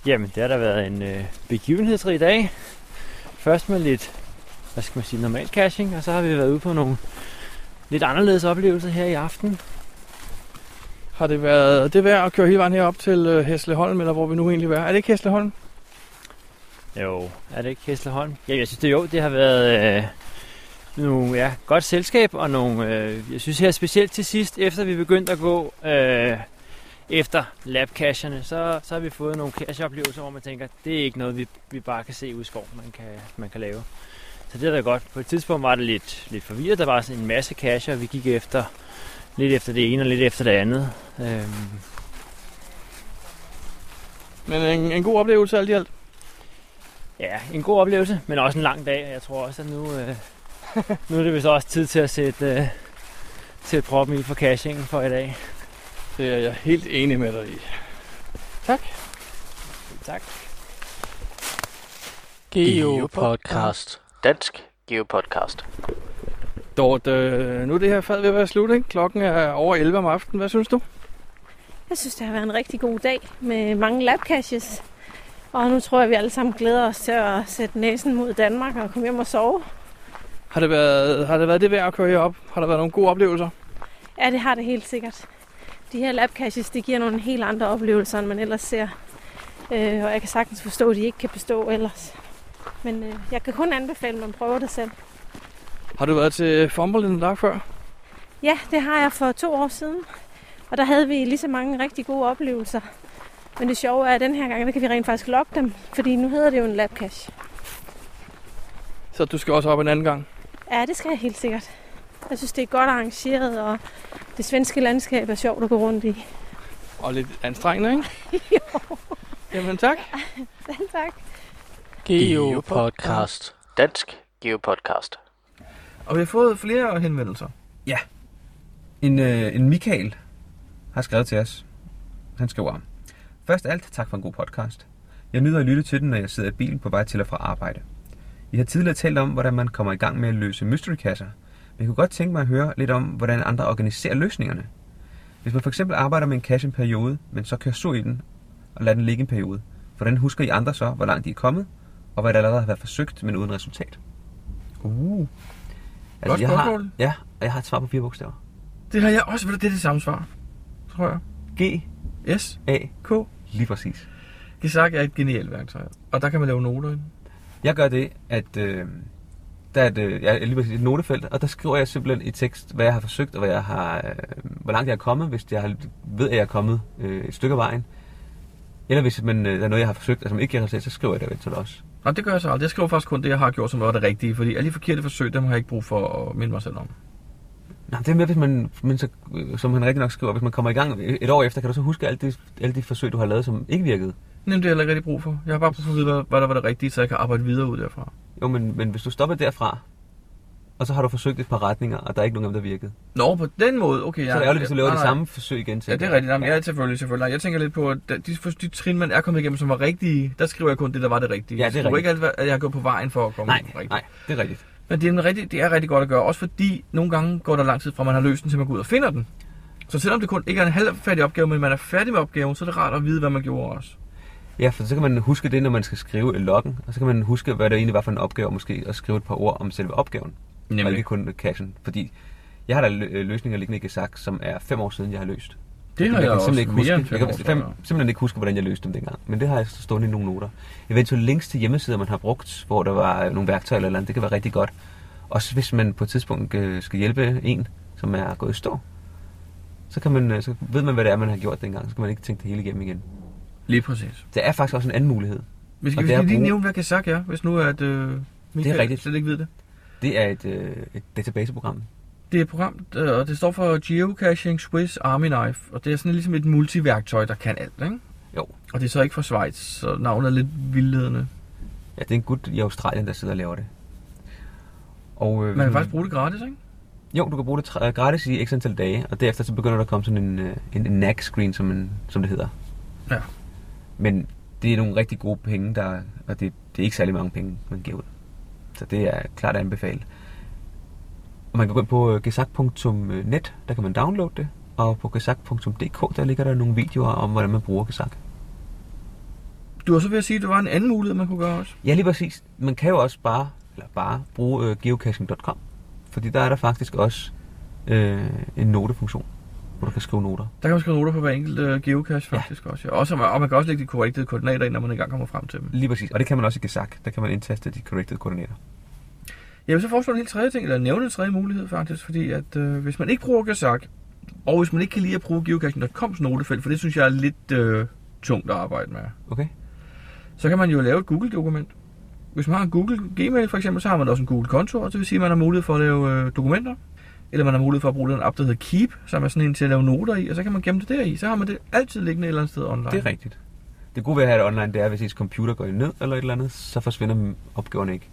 Jamen, det har da været en øh, begivenhedsrig dag. Først med lidt, hvad skal man sige, normal caching, og så har vi været ude på nogle lidt anderledes oplevelser her i aften. Har det været det værd at køre hele vejen herop til øh, Hesleholm, eller hvor vi nu egentlig er? Er det ikke Hesleholm? Jo, er det ikke Hesleholm? Ja, jeg synes det jo, det har været øh, nogle, ja, godt selskab, og nogle, øh, jeg synes her specielt til sidst, efter vi begyndte at gå øh, efter labcacherne, så, så har vi fået nogle cacheoplevelser, hvor man tænker, det er ikke noget, vi, vi bare kan se ud i skoven, man kan, man kan lave. Så det er da godt. På et tidspunkt var det lidt, lidt forvirret. Der var sådan en masse cacher, og vi gik efter lidt efter det ene og lidt efter det andet. Øhm. Men en, en god oplevelse alt i alt? Ja, en god oplevelse, men også en lang dag. Jeg tror også, at nu, øh, nu er det vist også tid til at sætte, øh, sætte proppen i for cachingen for i dag. Det er jeg helt enig med dig i. Tak. Tak. Geopodcast. Dansk Geopodcast. Dort, øh, nu er det her fad ved at være slut, ikke? Klokken er over 11 om aftenen. Hvad synes du? Jeg synes, det har været en rigtig god dag med mange labcaches. Og nu tror jeg, vi alle sammen glæder os til at sætte næsen mod Danmark og komme hjem og sove. Har det været, har det, været det værd at køre herop? Har der været nogle gode oplevelser? Ja, det har det helt sikkert. De her labcaches, det giver nogle helt andre oplevelser, end man ellers ser. Øh, og jeg kan sagtens forstå, at de ikke kan bestå ellers. Men øh, jeg kan kun anbefale, at man prøver det selv. Har du været til Fumble Dark før? Ja, det har jeg for to år siden. Og der havde vi lige så mange rigtig gode oplevelser. Men det sjove er, at den her gang, der kan vi rent faktisk logge dem, fordi nu hedder det jo en labcache. Så du skal også op en anden gang? Ja, det skal jeg helt sikkert. Jeg synes, det er godt arrangeret, og det svenske landskab er sjovt at gå rundt i. Og lidt anstrengende, ikke? jo. Jamen tak. Selv tak. Geopodcast. Dansk Geopodcast. Og vi har fået flere henvendelser. Ja. En, øh, en Michael har skrevet til os. Han skriver, Først alt, tak for en god podcast. Jeg nyder at lytte til den, når jeg sidder i bilen på vej til og fra arbejde. I har tidligere talt om, hvordan man kommer i gang med at løse mystery-kasser. Men jeg kunne godt tænke mig at høre lidt om, hvordan andre organiserer løsningerne. Hvis man for eksempel arbejder med en kasse en periode, men så kører så i den og lader den ligge en periode, hvordan husker I andre så, hvor langt de er kommet, og hvad der allerede har været forsøgt, men uden resultat? Uh. Altså, Godt jeg har, ja, og jeg har et svar på fire bogstaver. Det har jeg også, det er det samme svar, tror jeg. G, S, A, K. lige præcis. Gisak er et genialt værktøj, og der kan man lave noter i. Jeg gør det, at øh, der er et, øh, jeg er lige præcis et notefelt, og der skriver jeg simpelthen i tekst, hvad jeg har forsøgt, og hvad jeg har, øh, hvor langt jeg er kommet, hvis jeg ved, at jeg er kommet øh, et stykke af vejen. Eller hvis man, øh, der er noget, jeg har forsøgt, og som ikke giver resultat, så skriver jeg det eventuelt også. Og det gør jeg så aldrig. Jeg skriver faktisk kun det, jeg har gjort, som var det rigtige, fordi alle de forkerte forsøg, dem har jeg ikke brug for at minde mig selv om. Nå, det er med, hvis man, men så, øh, som han rigtig nok skriver, hvis man kommer i gang et år efter, kan du så huske alle de, alle de forsøg, du har lavet, som ikke virkede? Jamen, det har jeg ikke rigtig brug for. Jeg har bare brug for at vide, hvad, hvad der var det rigtige, så jeg kan arbejde videre ud derfra. Jo, men, men hvis du stopper derfra, og så har du forsøgt et par retninger, og der er ikke nogen af dem, der virkede. Nå, på den måde, okay. Så er det ærgerligt, hvis du laver nej, det nej. samme forsøg igen. Ja, det er rigtigt. Jamen, ja, selvfølgelig, selvfølgelig. Nej, Jeg tænker lidt på, at de, de, de trin, man er kommet igennem, som var rigtige, der skriver jeg kun det, der var det rigtige. Ja, det er rigtigt. ikke alt, hvad jeg har gået på vejen for at komme Nej, rigtigt. nej, det er rigtigt. Men det er, rigtig, det er rigtig godt at gøre, også fordi nogle gange går der lang tid fra, man har løst den, til man går ud og finder den. Så selvom det kun ikke er en halvfærdig opgave, men man er færdig med opgaven, så er det rart at vide, hvad man gjorde også. Ja, for så kan man huske det, når man skal skrive i loggen, og så kan man huske, hvad det egentlig var for en opgave, og måske at skrive et par ord om selve opgaven. Nemlig. Og ikke kun cashen, fordi jeg har da lø- løsninger liggende i Gesak, som er fem år siden, jeg har løst. Det har jeg jeg også simpelthen ikke huske, jeg kan fem, simpelthen ikke huske, hvordan jeg løste dem dengang. Men det har jeg stående i nogle noter. Eventuelt links til hjemmesider, man har brugt, hvor der var nogle værktøjer eller andet, det kan være rigtig godt. Også hvis man på et tidspunkt øh, skal hjælpe en, som er gået i stå, så, kan man, øh, så ved man, hvad det er, man har gjort dengang. Så kan man ikke tænke det hele igennem igen. Lige præcis. Der er faktisk også en anden mulighed. Vi skal, vi det er skal lige bruge- nævne, hvad Kazak er, hvis nu er, at øh, Michael rigtigt. slet ikke ved det. Det er et, øh, et databaseprogram. Det er et program, øh, og det står for Geocaching Swiss Army Knife, og det er sådan ligesom et multiværktøj, der kan alt, ikke? Jo. Og det er så ikke fra Schweiz, så navnet er lidt vildledende. Ja, det er en gut i Australien, der sidder og laver det. Og, øh, Man kan faktisk bruge det gratis, ikke? Jo, du kan bruge det tra- gratis i x antal dage, og derefter så begynder der at komme sådan en, øh, en, en NAC-screen, som, en, som det hedder. Ja. Men det er nogle rigtig gode penge, der, og det, det er ikke særlig mange penge, man giver ud. Så det er klart at anbefale. Og man kan gå ind på øh, gesak.net, der kan man downloade det, og på gesak.dk, der ligger der nogle videoer om, hvordan man bruger Gesak. Du var så ved at sige, at der var en anden mulighed, man kunne gøre også. Ja, lige præcis. Man kan jo også bare, eller bare bruge øh, geocaching.com, fordi der er der faktisk også øh, en notefunktion, hvor du kan skrive noter. Der kan man skrive noter på hver enkelt øh, geocache faktisk ja. også. Ja. også. Og man kan også lægge de korrekte koordinater ind, når man engang kommer frem til dem. Lige præcis. Og det kan man også i Gesak. Der kan man indtaste de corrected koordinater. Vil så foreslå en helt tredje ting, eller nævne en tredje mulighed faktisk, fordi at øh, hvis man ikke bruger Gazak, og hvis man ikke kan lide at bruge geocaching.coms notefelt, for det synes jeg er lidt øh, tungt at arbejde med, Okay? så kan man jo lave et Google-dokument. Hvis man har en Google Gmail for eksempel, så har man også en Google-konto, og det vil sige, at man har mulighed for at lave øh, dokumenter, eller man har mulighed for at bruge den app, der hedder Keep, som er sådan en til at lave noter i, og så kan man gemme det der i. Så har man det altid liggende et eller andet sted online. Det er rigtigt. Det gode ved at have det online, det er, hvis ens computer går ned eller et eller andet, så forsvinder opgaverne ikke.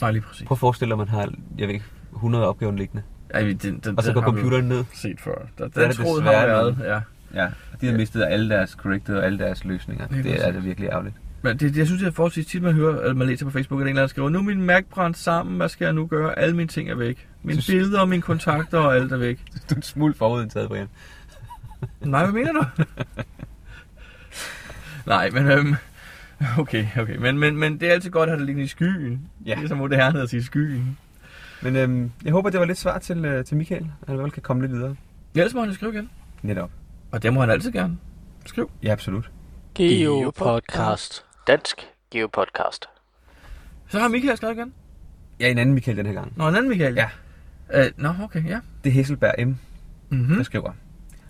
Nej, lige præcis. Prøv at forestille dig, at man har, jeg ved ikke, 100 opgaver liggende. Ej, den, den, Og så den går computeren ned. Set før. Der, er den det tråd har været, noget. ja. Ja, de har mistet alle deres corrected og alle deres løsninger. Lige Det er præcis. det virkelig ærgerligt. Men det, jeg synes, det er forholdsvis tit, man hører, eller man læser på Facebook, at en eller anden skriver, nu er min Mac brændt sammen, hvad skal jeg nu gøre? Alle mine ting er væk. Mine Så- billeder og mine kontakter og alt er væk. Du er en smule forudindtaget, Brian. Nej, hvad mener du? Nej, men øhm, okay, okay. Men, men, men det er altid godt at have det liggende i skyen. Ja. Det er så moderne at sige skyen. Men øhm, jeg håber, det var lidt svar til, øh, til Michael. Han fald kan komme lidt videre. Ellers må han jo skrive igen. Netop. Og det må han altid gerne. Skriv. Ja, absolut. Geopodcast. Dansk Geopodcast. Så har Michael skrevet igen. Ja, en anden Michael den her gang. Nå, en anden Michael. Ja. Øh, nå, okay, ja. Det er Hesselberg M, Mm-hmm. der skriver.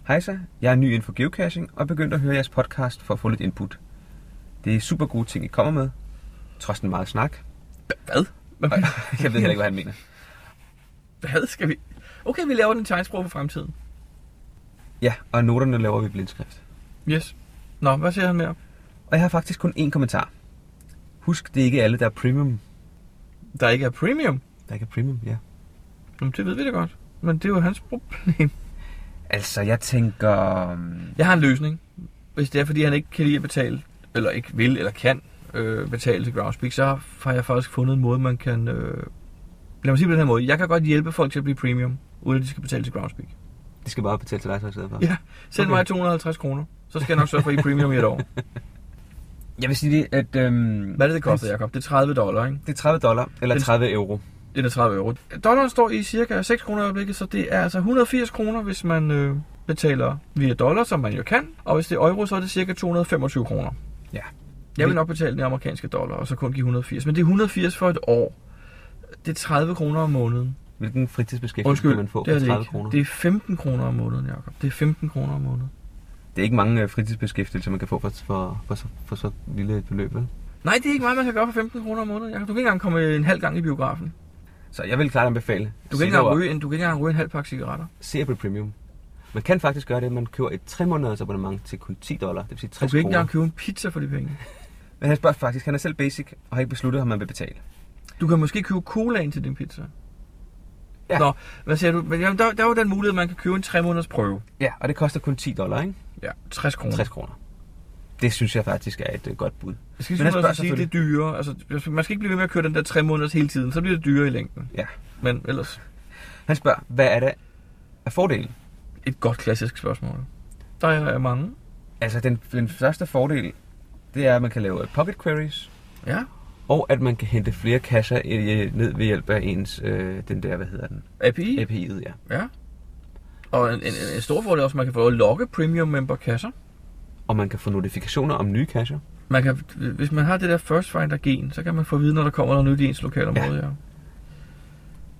Hej så, jeg er ny inden for geocaching og er begyndt at høre jeres podcast for at få lidt input. Det er super gode ting, I kommer med. Trods den meget snak. Hvad? Jeg ved heller ikke, hvad han mener. hvad skal vi... Okay, vi laver den tegnsprog for fremtiden. Ja, og noterne laver vi blindskrift. Yes. Nå, hvad siger han mere? Og jeg har faktisk kun én kommentar. Husk, det er ikke alle, der er premium. Der ikke er premium. Der ikke er premium, ja. Jamen, det ved vi da godt. Men det er jo hans problem. Altså, jeg tænker... øhm, Jeg har en løsning. Hvis det er, fordi han ikke kan lide at betale, eller ikke vil eller kan øh, betale til Groundspeak, så har jeg faktisk fundet en måde, man kan... Øh... Lad mig sige på den her måde. Jeg kan godt hjælpe folk til at blive premium, uden at de skal betale til Groundspeak. De skal bare betale til dig så i stedet for. Ja, send Okay. mig 250 kroner. Så skal jeg nok sørge for, at I premium i et år. Jeg vil sige det, at... Øhm, Hvad er det, det koster, Jacob? Det er 30 dollar, ikke? Det er 30 dollar, eller Den- 30 euro. Det er 30 euro. Dollaren står i cirka 6 kroner i øjeblikket, så det er altså 180 kroner, hvis man øh, betaler via dollar, som man jo kan. Og hvis det er euro, så er det cirka 225 kroner. Ja. Jeg vil nok betale den amerikanske dollar, og så kun give 180. Men det er 180 for et år. Det er 30 kroner om måneden. Hvilken fritidsbeskæftigelse Undskyld, kan man få det er for det 30 ikke. kroner? Det er 15 kroner om måneden, Jacob. Det er 15 kroner om måneden. Det er ikke mange øh, fritidsbeskæftigelser, man kan få for, for, for, så, for så lille et beløb, vel? Nej, det er ikke meget, man kan gøre for 15 kroner om måneden. Jacob. Du kan ikke engang komme en halv gang i biografen. Så jeg vil klart anbefale. Du kan ikke engang ryge en, du kan ikke engang ryge en halv pakke cigaretter. Cerebral Premium. Man kan faktisk gøre det, at man køber et 3 måneders abonnement til kun 10 dollar. Det vil sige Du 60 kan ikke kroner. engang købe en pizza for de penge. Men han spørger faktisk, han er selv basic og har ikke besluttet, om man vil betale. Du kan måske købe colaen til din pizza. Ja. Nå, hvad siger du? Men jamen, der, der er jo den mulighed, at man kan købe en 3 måneders prøve. Ja, og det koster kun 10 dollar, ikke? Ja, 60 kroner. 60 kroner. Det synes jeg faktisk er et uh, godt bud. Jeg skal Men han sige, spørger at sige, det er dyrere. Altså, man skal ikke blive ved med at køre den der 3 måneders hele tiden, så bliver det dyrere i længden. Ja. Men ellers, Han spørger, hvad er det af fordelen? Et godt klassisk spørgsmål. Der er mange. Altså, den, den første fordel, det er, at man kan lave pocket queries, Ja. og at man kan hente flere kasser ned ved hjælp af ens, øh, den der, hvad hedder den? API. API'et, ja. Ja. Og en, en, en stor fordel er også, at man kan få lov at logge premium member kasser. Og man kan få notifikationer om nye kasser. Man kan, hvis man har det der first finder gen, så kan man få at vide, når der kommer noget nyt i ens lokalområde. Ja.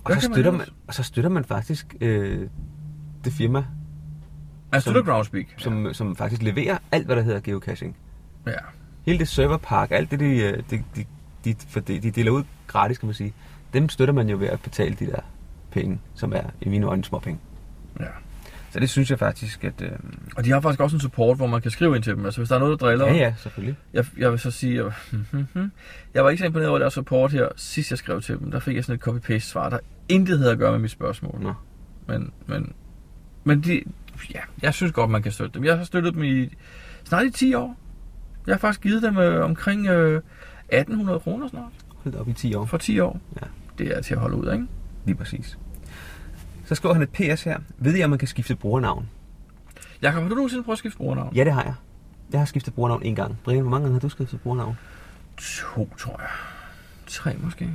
Og Hvad så, man støtter man, ellers? og så støtter man faktisk øh, det firma, Man støtter Groundspeak. som, ja. som faktisk leverer alt, hvad der hedder geocaching. Ja. Hele det serverpark, alt det, de, øh, de, de, de, for de, de deler ud gratis, kan man sige. Dem støtter man jo ved at betale de der penge, som er i mine øjne små penge. Ja. Så det synes jeg faktisk, at... Øh, Og de har faktisk også en support, hvor man kan skrive ind til dem. Altså hvis der er noget, der driller. ja, ja, selvfølgelig. Jeg, jeg vil så sige, jeg, jeg var ikke så imponeret over deres support her, sidst jeg skrev til dem. Der fik jeg sådan et copy-paste svar, der intet havde at gøre med mit spørgsmål. Nå. Men, men, men de, ja, jeg synes godt, man kan støtte dem. Jeg har støttet dem i snart i 10 år. Jeg har faktisk givet dem øh, omkring øh, 1800 kroner snart. Hold op i 10 år. For 10 år. Ja. Det er til at holde ud, ikke? Lige præcis. Så skriver han et PS her. Ved I, om man kan skifte brugernavn? Jakob, har du nogensinde prøvet at skifte brugernavn? Ja, det har jeg. Jeg har skiftet brugernavn en gang. Brian, hvor mange gange har du skiftet brugernavn? To, tror jeg. Tre måske.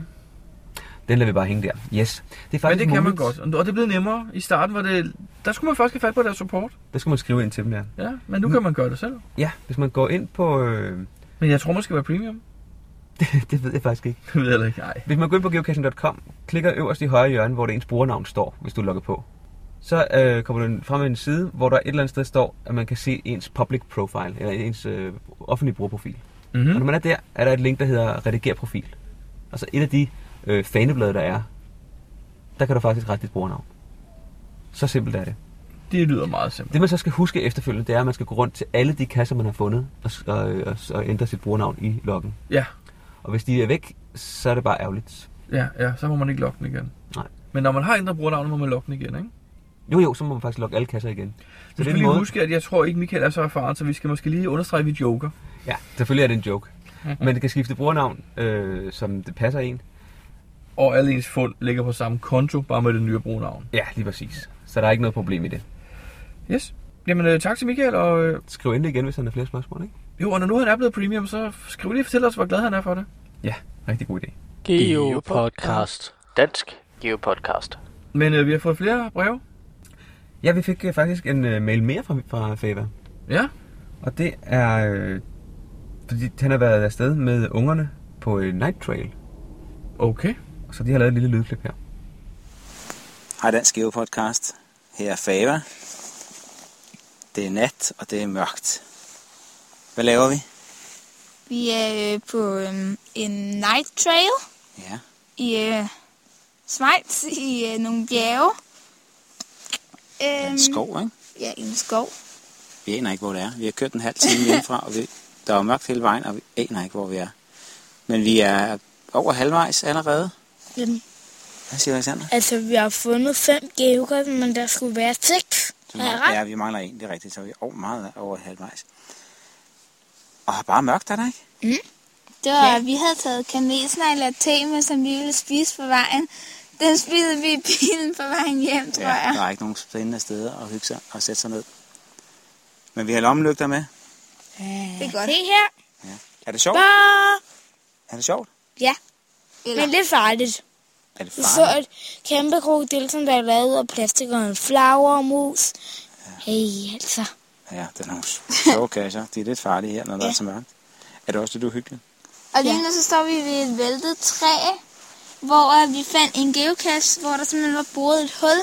Den lader vi bare hænge der. Yes. Det er Men faktisk det kan man muligt. godt. Og det blevet nemmere. I starten var det... Der skulle man først have fat på deres support. Der skal man skrive ind til dem der. Ja, men nu kan man gøre det selv. Ja, hvis man går ind på... Øh, Men jeg tror, man skal være premium. det ved jeg faktisk ikke. Det ved jeg heller ikke. Nej. Hvis man går ind på geocaching.com, klikker øverst i højre hjørne, hvor det ens brugernavn står, hvis du logger på. Så øh, kommer du frem med en side, hvor der et eller andet sted står, at man kan se ens public profile, eller ens øh, offentlige brugerprofil. Mm-hmm. Og når man er der, er der et link, der hedder rediger profil. Og så et af de øh, faneblade, der er, der kan du faktisk rette dit brugernavn. Så simpelt er det. Det lyder meget simpelt. Det man så skal huske efterfølgende, det er, at man skal gå rundt til alle de kasser, man har fundet, og, og, og, og ændre sit brugernavn i loggen. Ja. Og hvis de er væk, så er det bare ærgerligt. Ja, ja, så må man ikke logge den igen. Nej. Men når man har ændret brugernavnet, må man logge den igen, ikke? Jo, jo, så må man faktisk logge alle kasser igen. Så du skal lige måde... huske, at jeg tror ikke, Michael er så erfaren, så vi skal måske lige understrege, at vi joker. Ja, selvfølgelig er det en joke. Mhm. Men det kan skifte brugernavn, øh, som det passer en. Og alle ens fund ligger på samme konto, bare med det nye brugnavn. Ja, lige præcis. Så der er ikke noget problem i det. Yes. Jamen, øh, tak til Michael, og øh, Skriv endelig igen, hvis han har flere spørgsmål, ikke? jo, og når nu han er blevet premium, så skriv lige og fortæl os, hvor glad han er for det. Ja, rigtig god idé. Geopodcast. Dansk Geopodcast. Men øh, vi har fået flere breve. Ja, vi fik øh, faktisk en øh, mail mere fra, fra Fava. Ja. Og det er, øh, fordi han har været afsted med ungerne på en night trail. Okay. Så de har lavet et lille lydklip her. Hej Dansk Geopodcast. Her er Fava. Det er nat, og det er mørkt. Hvad laver vi? Vi er øh, på øh, en night trail Ja. i øh, Schweiz i øh, nogle bjerge. Øhm, En skov, ikke? Ja, i en skov. Vi aner ikke, hvor det er. Vi har kørt en halv time hjemmefra, og vi, der er mørkt hele vejen, og vi aner ikke, hvor vi er. Men vi er over halvvejs allerede. Jamen, Hvad siger Alexander? altså, vi har fundet fem geografer, men der skulle være seks. Er? Ja, vi mangler en, det er rigtigt. Så vi er over, meget over halvvejs. Og har bare mørkt, er der ikke? Det var, ja. vi havde taget kanelsnegle og te med, som vi ville spise på vejen. Den spiste vi i bilen på vejen hjem, tror Ja, jeg. der er ikke nogen spændende steder at hygge sig og sætte sig ned. Men vi har lommelygter med. Det er godt. Se her. Er det sjovt? Bare. Er det sjovt? Ja. Eller... Men det er farligt. Er det så farligt? et kæmpe krokodil, som der er lavet af plastik og en flagermus. Hey, altså. Ja, det er nogle sjove kasser. De er lidt farlige her, når der er så mørkt. Er det også lidt uhyggeligt? Og lige nu så står vi ved et væltet træ, hvor øh, vi fandt en geocache, hvor der simpelthen var boret et hul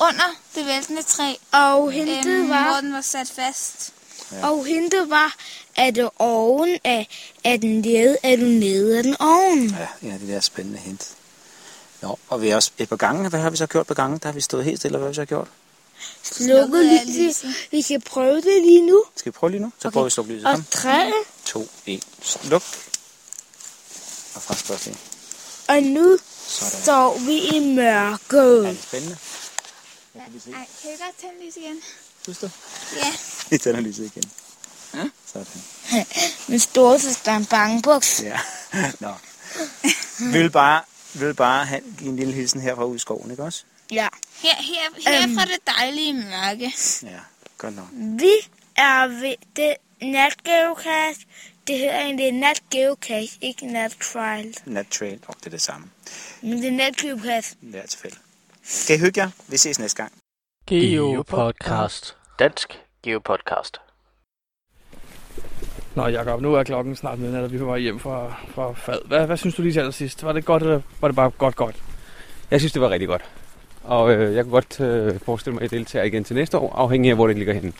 under det væltende træ. Og hintet Øhm, var... hvor den var sat fast. Ja. Og hintet var, at det oven af, af den lede, er du nede af den oven. Ja, en af de der spændende hint. Nå, og vi er også et par gange. Hvad har vi så gjort på gange? Der har vi stået helt stille, og hvad har vi så gjort? Slukket lyset. Vi kan prøve det lige nu. Skal vi prøve lige nu? Så Okay. prøver vi at slukke lyset. Og Kom. tre. 2, 1, sluk. Og fra lige. Og nu Sådan. står vi i mørket. Er det spændende? Ej, kan jeg godt tænde lys igen? Synes du? Ja. Vi tænder lyset igen. Ja. Sådan. Min storesøster er en bangebuks. Ja. Nå. Vi vil bare, vi vil bare have, give en lille hilsen herfra ud i skoven, ikke også? Ja. Her, her, her fra det dejlige mørke. Ja, godt nok. Vi er ved det natgeocache. Det hedder egentlig natgeocache, ikke nattrial. Nat trail, og det er det samme. Men det er natgeocache. Det er tilfælde. Kan I hygge jer? Vi ses næste gang. Geopodcast. Dansk Geopodcast. Nå, Jacob, nu er klokken snart midnat, og vi er på vej hjem fra, fra fad. Hvad, hvad synes du lige til allersidst? Var det godt, eller var det bare godt, godt? Jeg synes, det var rigtig godt. Og øh, jeg kunne godt øh, forestille mig, at jeg deltager igen til næste år, afhængig af, hvor det ligger henne.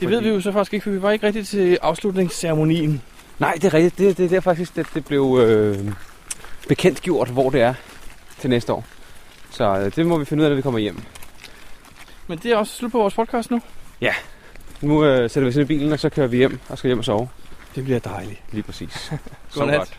Det ved vi jo så faktisk ikke, for vi var ikke rigtig til afslutningsceremonien. Nej, det er rigtigt. Det, det, det er faktisk, at det blev øh, bekendt gjort, hvor det er til næste år. Så øh, det må vi finde ud af, når vi kommer hjem. Men det er også slut på vores podcast nu. Ja. Nu øh, sætter vi os ind i bilen, og så kører vi hjem og skal hjem og sove. Det bliver dejligt. Lige præcis. Godnat. godt.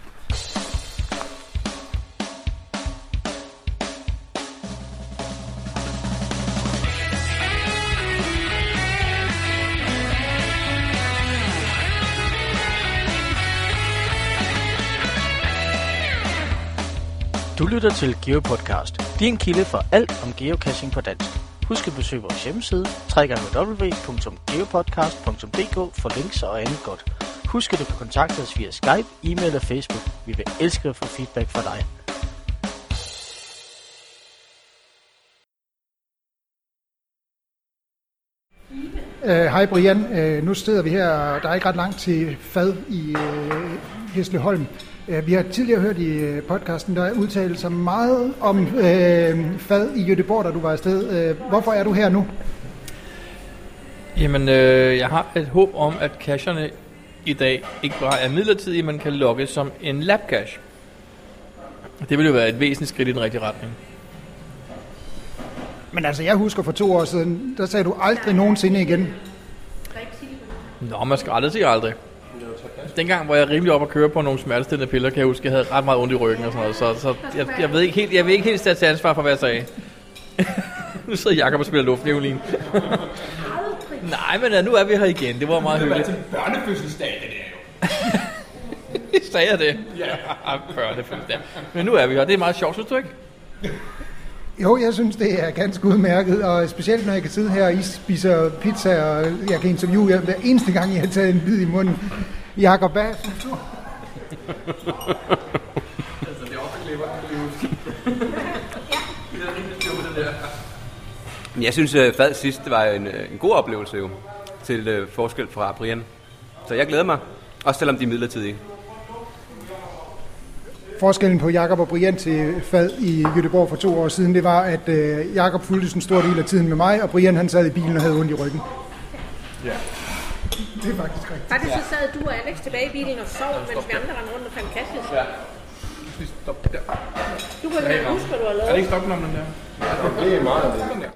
Du lytter til GeoPodcast, din kilde for alt om geocaching på dansk. Husk at besøge vores hjemmeside, www.geopodcast.dk for links og andet godt. Husk at du kan kontakte os via Skype, e-mail og Facebook. Vi vil elske at få feedback fra dig. Hej Hej Brian, uh, nu sidder vi her, og der er ikke ret langt til fad i øh, uh, Hesleholm. Øh, vi har tidligere hørt i øh, podcasten, der er udtalt sig meget om øh, fad i Göteborg, da du var afsted. Øh, hvorfor er du her nu? Jamen, øh, jeg har et håb om, at cacherne i dag ikke bare er midlertidige, men kan logge som en lab cache. Det vil jo være et væsentligt skridt i den rigtige retning. Men altså, jeg husker for to år siden, der sagde du aldrig nogensinde igen. Nå, man skal aldrig sige aldrig. Dengang var jeg rimelig op at køre på nogle smertestillende piller, kan jeg huske, jeg havde ret meget ondt i ryggen og sådan noget, så, så jeg, jeg, ved ikke helt, jeg vil ikke helt stå til ansvar for, hvad jeg sagde. nu sidder Jakob og spiller luftviolin. Nej, men ja, nu er vi her igen. Det var meget hyggeligt. Det er børnefødselsdag, det der jo. Sagde jeg det? Ja. Børnefødselsdag. Men nu er vi her. Det er meget sjovt, synes du ikke? Jo, jeg synes, det er ganske udmærket, og specielt når jeg kan sidde her og I spiser pizza, og jeg kan interviewe jer hver eneste gang, jeg har taget en bid i munden. Jakob, hvad synes du? altså, det er også klipper. Men Jeg synes, at fad sidst var en, øh, en god oplevelse jo, til øh, forskel fra Brian. Så jeg glæder mig, også selvom de er midlertidige. Forskellen på Jakob og Brian til fad i Göteborg for to år siden, det var, at øh, Jakob fulgte en stor del af tiden med mig, og Brian han sad i bilen og havde ondt i ryggen. Ja. Det er faktisk rigtigt. Faktisk så sad du og Alex tilbage i bilen og sov, mens vi andre rendte rundt og fandt kasses. Ja. Stop der. Du kan ikke huske, hvad du har lavet. Er det ikke stopknappen der? Det er meget af det.